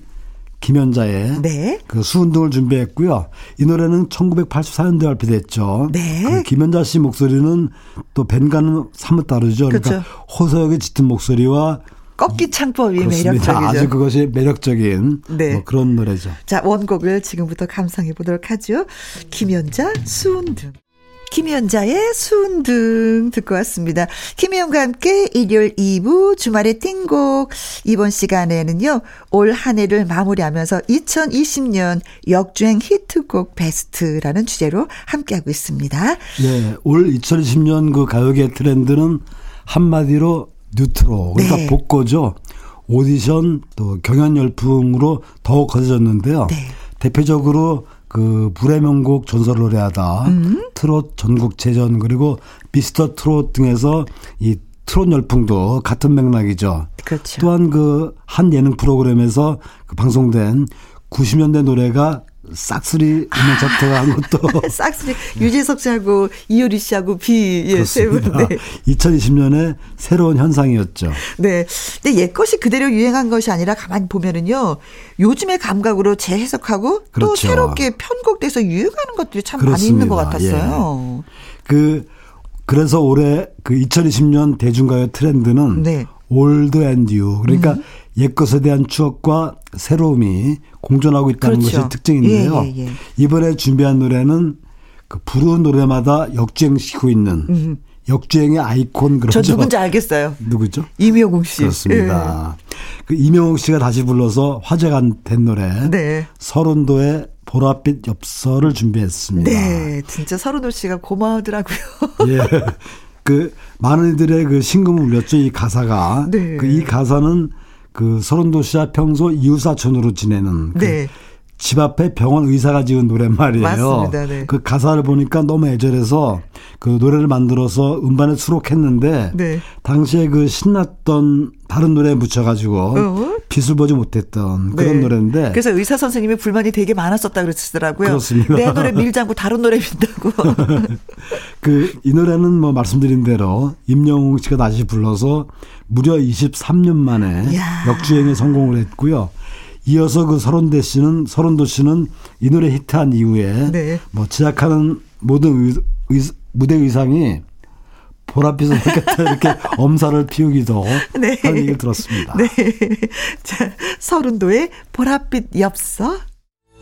김연자의 네. 그 수운동을 준비했고요. 이 노래는 1984년도에 발표됐죠. 네. 그 김연자 씨 목소리는 또 벤과는 사뭇 다르죠. 그러니까 그렇죠. 호소역의 짙은 목소리와 꺾기 창법이 매력적이죠. 아주 그것이 매력적인 네. 뭐 그런 노래죠. 자 원곡을 지금부터 감상해 보도록 하죠. 김연자 수운등. 김현자의 순등 듣고 왔습니다. 김혜영과 함께 일요일 2부 주말의 띵곡 이번 시간에는요. 올 한 해를 마무리하면서 2020년 역주행 히트곡 베스트라는 주제로 함께하고 있습니다. 네. 올 2020년 그 가요계 트렌드는 한마디로 뉴트로 그러니까 네. 복고죠. 오디션 또 경연 열풍으로 더욱 거세졌는데요. 네. 대표적으로 그 불후의 명곡 전설 노래하다 음. 트롯 전국체전 그리고 미스터 트롯 등에서 이 트롯 열풍도 같은 맥락이죠. 그렇죠. 또한 그 한 예능 프로그램에서 그 방송된 90년대 노래가 싹쓸이 음악 차트가 한 것도 싹쓸이 유재석 씨하고 이효리 씨하고 비 예, 세 분. 네. 2020년에 새로운 현상이었죠. 네. 근데 옛 것이 그대로 유행한 것이 아니라 가만히 보면은요. 요즘의 감각으로 재해석하고 그렇죠. 또 새롭게 편곡돼서 유행하는 것들이 참 그렇습니다. 많이 있는 것 같았어요. 예. 그 그래서 올해 그 2020년 대중가요 트렌드는 네. old and new. 그러니까 음. 옛것에 대한 추억과 새로움이 공존하고 있다는 그렇죠. 것이 특징인데요. 예, 예, 예. 이번에 준비한 노래는 그 부르는 노래마다 역주행시키고 있는 역주행의 아이콘 그렇죠. 음. 저 누군지 알겠어요. 누구죠? 임영웅 씨. 그렇습니다. 그 임영웅 씨가 다시 불러서 화제가 된 노래 네. 설운도의 보랏빛 엽서를 준비했습니다. 예. 네. 진짜 서른도 씨가 고마워하더라고요. (laughs) 예. 그 많은 이들의 그 신금을 울렸죠 이 가사가. 네. 그 이 가사는 그 서른도 씨와 평소 이웃사촌으로 지내는 그 네. 집 앞에 병원 의사가 지은 노랫말이에요. 맞습니다. 네. 그 가사를 보니까 너무 애절해서 그 노래를 만들어서 음반에 수록했는데 네. 당시에 그 신났던 다른 노래에 묻혀가지고 어? 빛을 보지 못했던 그런 네. 노래인데 그래서 의사 선생님이 불만이 되게 많았었다 그러시더라고요. 그렇습니다. 내 노래 밀지 않고 다른 노래 민다고. (laughs) 그 이 노래는 뭐 말씀드린 대로 임영웅 씨가 다시 불러서 무려 23년 만에 이야. 역주행에 성공을 했고요. 이어서 그 서른대 씨는 서른도 씨는 이 노래 히트한 이후에 네. 뭐 제작하는 모든 의, 의, 무대 의상이 보랏빛을 섞였다 (laughs) 이렇게 엄살을 피우기도 (laughs) 네. 하는 얘기를 들었습니다. 네. (laughs) 자, 설운도의 보랏빛 엽서.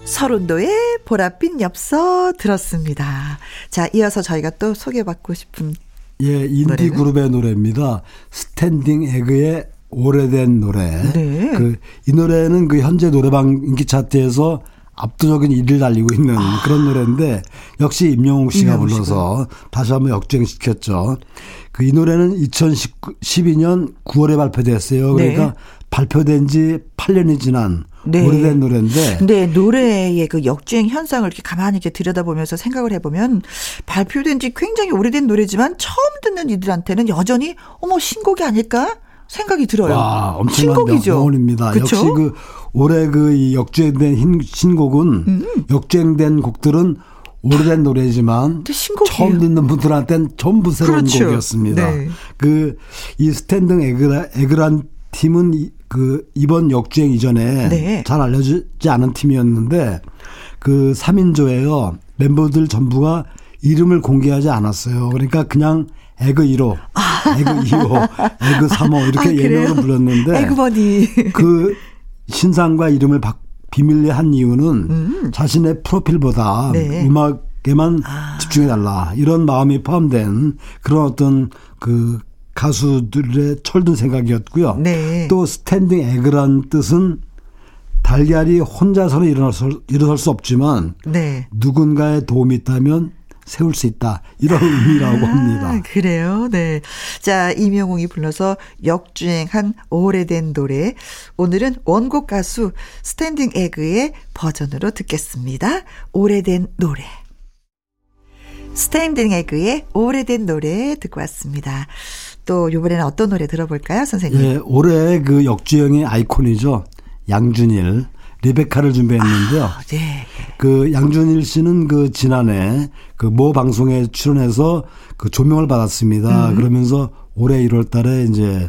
설운도의 보랏빛 엽서 들었습니다. 자, 이어서 저희가 또 소개받고 싶은 예, 인디 노래는? 그룹의 노래입니다. 스탠딩 에그의 오래된 노래. 네. 그이 노래는 그 현재 노래방 인기 차트에서 압도적인 1위를 달리고 있는 그런 노래인데 역시 임영웅 씨가 아. 임영웅 불러서 다시 한번 역주행 시켰죠. 그 이 노래는 2012년 9월에 발표됐어요. 네. 그러니까 발표된 지 8년이 지난 네. 오래된 노래인데 근데 노래의 그 역주행 현상을 이렇게 가만히 이렇게 들여다보면서 생각을 해보면 발표된 지 굉장히 오래된 노래지만 처음 듣는 이들한테는 여전히 어머 신곡이 아닐까 생각이 들어요. 와, 엄청난 신곡이죠. 명언입니다. 그쵸? 역시 그 올해 그이 역주행된 흰- 신곡은 음. 역주행된 곡들은 오래된 노래지만. 처음 듣는 분들한테는 전부 새로운 그렇죠. 곡이었습니다. 네. 그이 스탠딩 에그라, 에그란 팀은 이, 그 이번 역주행 이전에 네. 잘 알려지지 않은 팀이었는데 그 3인조예요. 멤버들 전부가 이름을 공개하지 않았어요. 그러니까 그냥 에그 1호, 에그 2호, (laughs) 에그 3호 이렇게 아? 예명을 불렀는데 에그머니. 그 신상과 이름을 박, 비밀리 한 이유는 자신의 프로필보다 음. 네. 음악에만 아. 집중해달라 이런 마음이 포함된 그런 어떤 그 가수들의 철든 생각이었고요. 네. 또 스탠딩 에그란 뜻은 달걀이 혼자서는 일어설, 일어설 수 없지만 네. 누군가의 도움이 있다면 세울 수 있다 이런 의미라고 합니다. 아, 그래요. 네. 자, 임영웅이 불러서 역주행한 오래된 노래. 오늘은 원곡 가수 스탠딩 에그의 버전으로 듣겠습니다. 오래된 노래. 스탠딩 에그의 오래된 노래 듣고 왔습니다. 또 이번에는 어떤 노래 들어볼까요, 선생님? 예, 올해 그 역주행의 아이콘이죠. 양준일, 리베카를 준비했는데요. 네. 그 양준일 씨는 그 지난해 그 모 방송에 출연해서 그 조명을 받았습니다. 음. 그러면서 올해 1월 달에 이제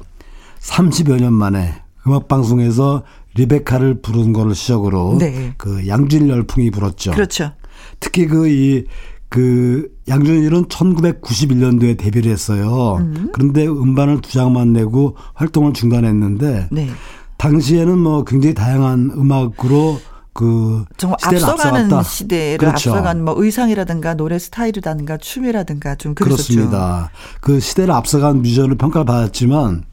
30여 년 만에 음악 방송에서 리베카를 부른 거를 시작으로 네. 그 양준일 열풍이 불었죠. 그렇죠. 특히 그이그 양준일은 1991년도에 데뷔를 했어요. 음. 그런데 음반을 두 장만 내고 활동을 중단했는데 네. 당시에는 뭐 굉장히 다양한 음악으로 그 정말 시대를 앞서가는 앞서갔다. 시대를 그렇죠. 앞서간 뭐 의상이라든가 노래 스타일이라든가 춤이라든가 좀 그랬었죠. 그렇습니다. 그 시대를 앞서간 뮤지션을 평가를 받았지만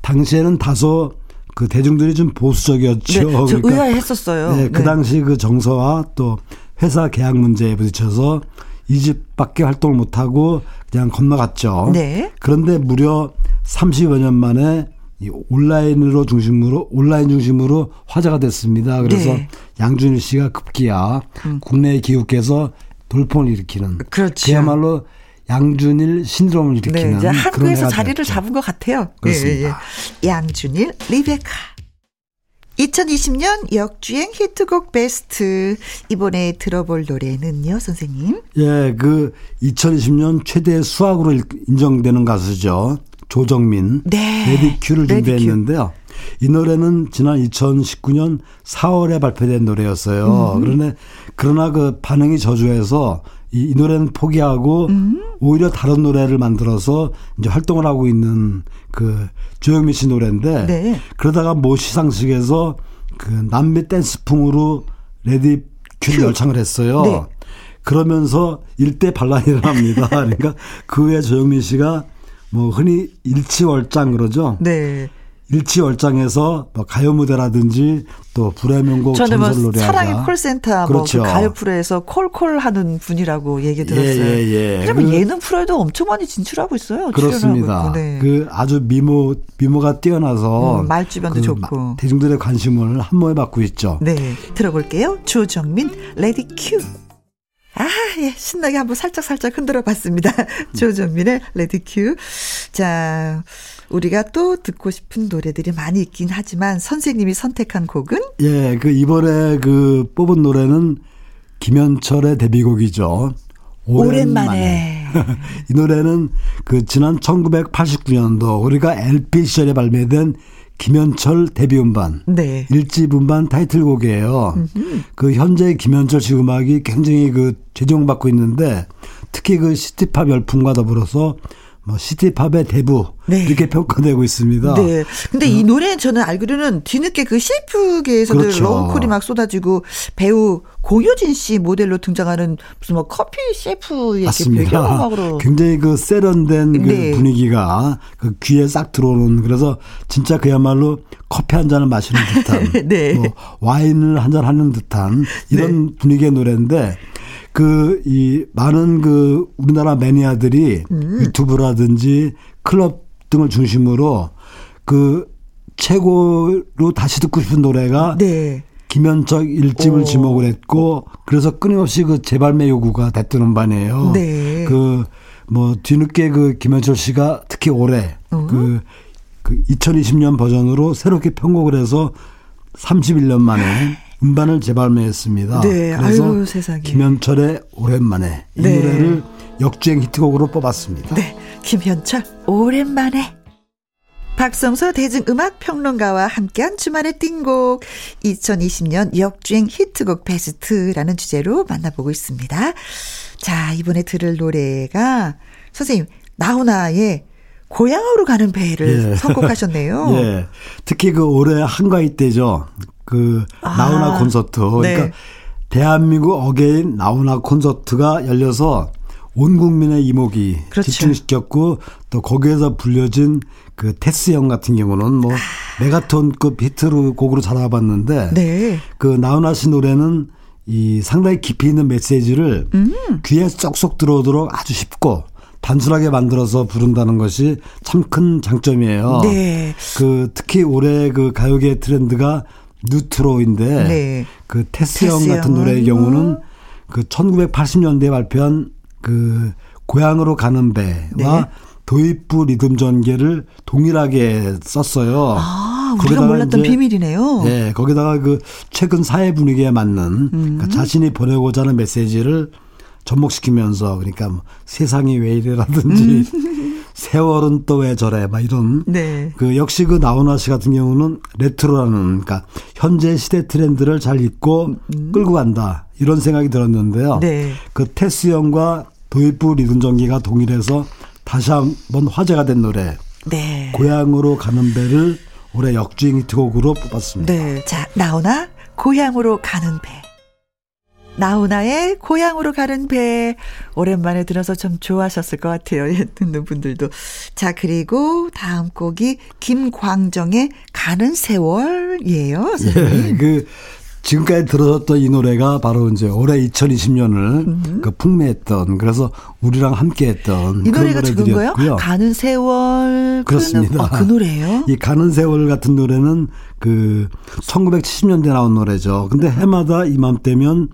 당시에는 다소 그 대중들이 좀 보수적이었죠. 네, 저 의아했었어요. 네, 그 네. 당시 그 정서와 또 회사 계약 문제에 부딪혀서 이 집밖에 활동을 못하고 그냥 건너갔죠. 네. 그런데 무려 30여 년 만에 이 온라인으로 중심으로 온라인 중심으로 화제가 됐습니다. 그래서 네. 양준일 씨가 급기야 국내에 귀국해서 돌풍을 일으키는 그렇죠. 그야말로 양준일 신드롬을 일으키는 네, 이제 한국에서 자리를 됐죠. 잡은 것 같아요. 그렇습니다. 예, 예. 양준일, 리베카. 2020년 역주행 히트곡 베스트 이번에 들어볼 노래는요, 선생님? 예, 그 2020년 최대 수확으로 인정되는 가수죠. 조정민, 네. Ready Q를 준비했는데요. 이 노래는 지난 2019년 4월에 발표된 노래였어요. 음. 그러네 그러나 그 반응이 저조해서 이, 이 노래는 포기하고 음. 오히려 다른 노래를 만들어서 이제 활동을 하고 있는 그 조정민 씨 노래인데 네. 그러다가 모 시상식에서 그 남미 댄스풍으로 Ready Q를 열창을 했어요. 네. 그러면서 일대 반란이 일어납니다. (laughs) 그러니까 그 후에 조정민 씨가 뭐 흔히 일취월장 그러죠. 네. 일취월장해서 뭐 가요 무대라든지 또 불후의 명곡 저는 뭐 사랑의 콜센터 뭐 그렇죠. 뭐 그 가요 프로에서 콜콜 하는 분이라고 얘기 들었어요. 예, 예, 예. 그러면 그, 예능 프로에도 엄청 많이 진출하고 있어요. 그렇습니다. 네. 그 아주 미모 미모가 뛰어나서 음, 말주변도 그 좋고 대중들의 관심을 한 몸에 받고 있죠. 네, 들어볼게요. 조정민 Ready Q. 아, 예, 신나게 한번 살짝 살짝 흔들어 봤습니다. 조정민의 Ready Q. 자, 우리가 또 듣고 싶은 노래들이 많이 있긴 하지만 선생님이 선택한 곡은? 예, 그 이번에 그 뽑은 노래는 김현철의 데뷔곡이죠. 오랜만에. 오랜만에. (laughs) 이 노래는 그 지난 1989년도 우리가 LP 시절에 발매된 김현철 데뷔 음반, 네. 일집 음반 타이틀곡이에요. 음흠. 그 현재 김현철 씨 음악이 굉장히 그 재조명받고 있는데 특히 그 city pop 열풍과 더불어서 뭐 city pop의 대부 네. 이렇게 평가되고 있습니다. 네. 근데 음. 이 노래 저는 알기로는 뒤늦게 그 CF계에서도 그렇죠. 러브콜이 막 쏟아지고 배우 공효진 씨 모델로 등장하는 무슨 뭐 커피 CF 이렇게 배경음악으로 굉장히 그 세련된 그 네. 분위기가 그 귀에 싹 들어오는 그래서 진짜 그야말로 커피 한 잔을 마시는 듯한 (laughs) 네. 뭐 와인을 한 잔 하는 듯한 이런 네. 분위기의 노래인데 그, 이, 많은 그, 우리나라 매니아들이 음. 유튜브라든지 클럽 등을 중심으로 그, 최고로 다시 듣고 싶은 노래가. 네. 김현철 일집을 오. 지목을 했고, 그래서 끊임없이 그 재발매 요구가 됐던 음반이에요. 네. 그, 뭐, 뒤늦게 그 김현철 씨가 특히 올해 어? 그, 그 2020년 버전으로 새롭게 편곡을 해서 31년 만에 음반을 재발매했습니다. 네, 그래서 아유, 세상에. 김현철의 오랜만에 이 네. 노래를 역주행 히트곡으로 뽑았습니다. 네, 김현철 오랜만에. 박성서 대중음악 평론가와 함께한 주말의 띵곡 2020년 역주행 히트곡 베스트라는 주제로 만나보고 있습니다. 자, 이번에 들을 노래가 선생님 나훈아의 고향으로 가는 배를 예. (laughs) 선곡하셨네요. 예. 특히 그 올해 한가위 때죠. 그 아, 나훈아 콘서트. 그러니까 네. 대한민국 again 나훈아 콘서트가 열려서 온 국민의 이목이 그렇죠. 집중시켰고 또 거기에서 불려진 그 테스 형 같은 경우는 뭐 아. 메가톤급 히트로 곡으로 자리 잡았는데 네. 그 나훈아 씨 노래는 이 상당히 깊이 있는 메시지를 음. 귀에 쏙쏙 들어오도록 아주 쉽고 단순하게 만들어서 부른다는 것이 참 큰 장점이에요. 네. 그 특히 올해 그 가요계 트렌드가 뉴트로인데 네. 그 테스 형 같은 노래의 경우는 그 1980년대에 발표한 그 고향으로 가는 배와 네. 도입부 리듬 전개를 동일하게 썼어요. 아, 우리가 몰랐던 이제, 비밀이네요. 네, 거기다가 그 최근 사회 분위기에 맞는 음. 그러니까 자신이 보내고자 하는 메시지를 접목시키면서 그러니까 뭐 세상이 왜 이래라든지 음. (laughs) 세월은 또 왜 저래 막 이런 네. 그 역시 그 나훈아 씨 같은 경우는 레트로라는 그러니까 현재 시대 트렌드를 잘 읽고 음. 끌고 간다 이런 생각이 들었는데요. 네. 그 테스 형과 도입부 리듬 전개가 동일해서 다시 한번 화제가 된 노래. 네. 고향으로 가는 배를 올해 역주행 히트곡으로 뽑았습니다. 네. 자, 나훈아 고향으로 가는 배. 나훈아의 고향으로 가는 배 오랜만에 들어서 좀 좋아하셨을 것 같아요. 예, 듣는 분들도. 자 그리고 다음 곡이 김광정의 가는 세월이에요. 예, 그 지금까지 들었던 이 노래가 바로 이제 올해 2020년을 음. 그 풍미했던 그래서 우리랑 함께했던 이 노래가 지금 거요? 가는 세월 그렇습니다. 그, 아, 그 노래예요? (laughs) 이 가는 세월 같은 노래는 그 1970년대 나온 노래죠. 근데 해마다 이맘때면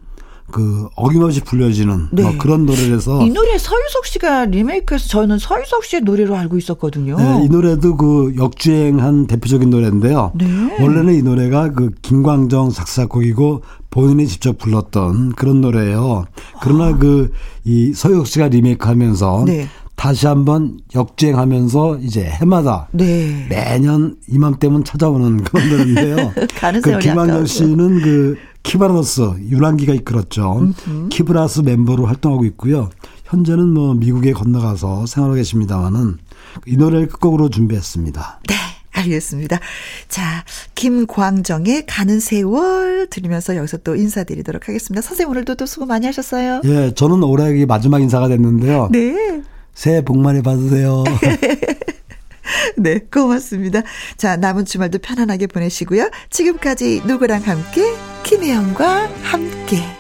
그 어김없이 불려지는 네. 뭐 그런 노래라서 이 노래 서유석 씨가 리메이크해서 저는 서유석 씨의 노래로 알고 있었거든요. 네, 이 노래도 그 역주행한 대표적인 노래인데요. 네. 원래는 이 노래가 그 김광정 작사곡이고 본인이 직접 불렀던 그런 노래예요. 그러나 아. 그이 서유석 씨가 리메이크하면서 네. 다시 한번 역주행하면서 이제 해마다 네. 매년 이맘때면 찾아오는 그런 노래인데요. (laughs) 그 김광정 씨는 그 키바라노스 유랑기가 이끌었죠. 음흠. 키브라스 멤버로 활동하고 있고요. 현재는 뭐 미국에 건너가서 생활하고 계십니다만은 이 노래를 끝곡으로 준비했습니다. 네. 알겠습니다. 자, 김광정의 가는 세월 들으면서 여기서 또 인사드리도록 하겠습니다. 선생님 오늘도 또 수고 많이 하셨어요. 예, 저는 올해 마지막 인사가 됐는데요. 네. 새해 복 많이 받으세요. (laughs) 네, 고맙습니다. 자, 남은 주말도 편안하게 보내시고요. 지금까지 누구랑 함께 김혜영과 함께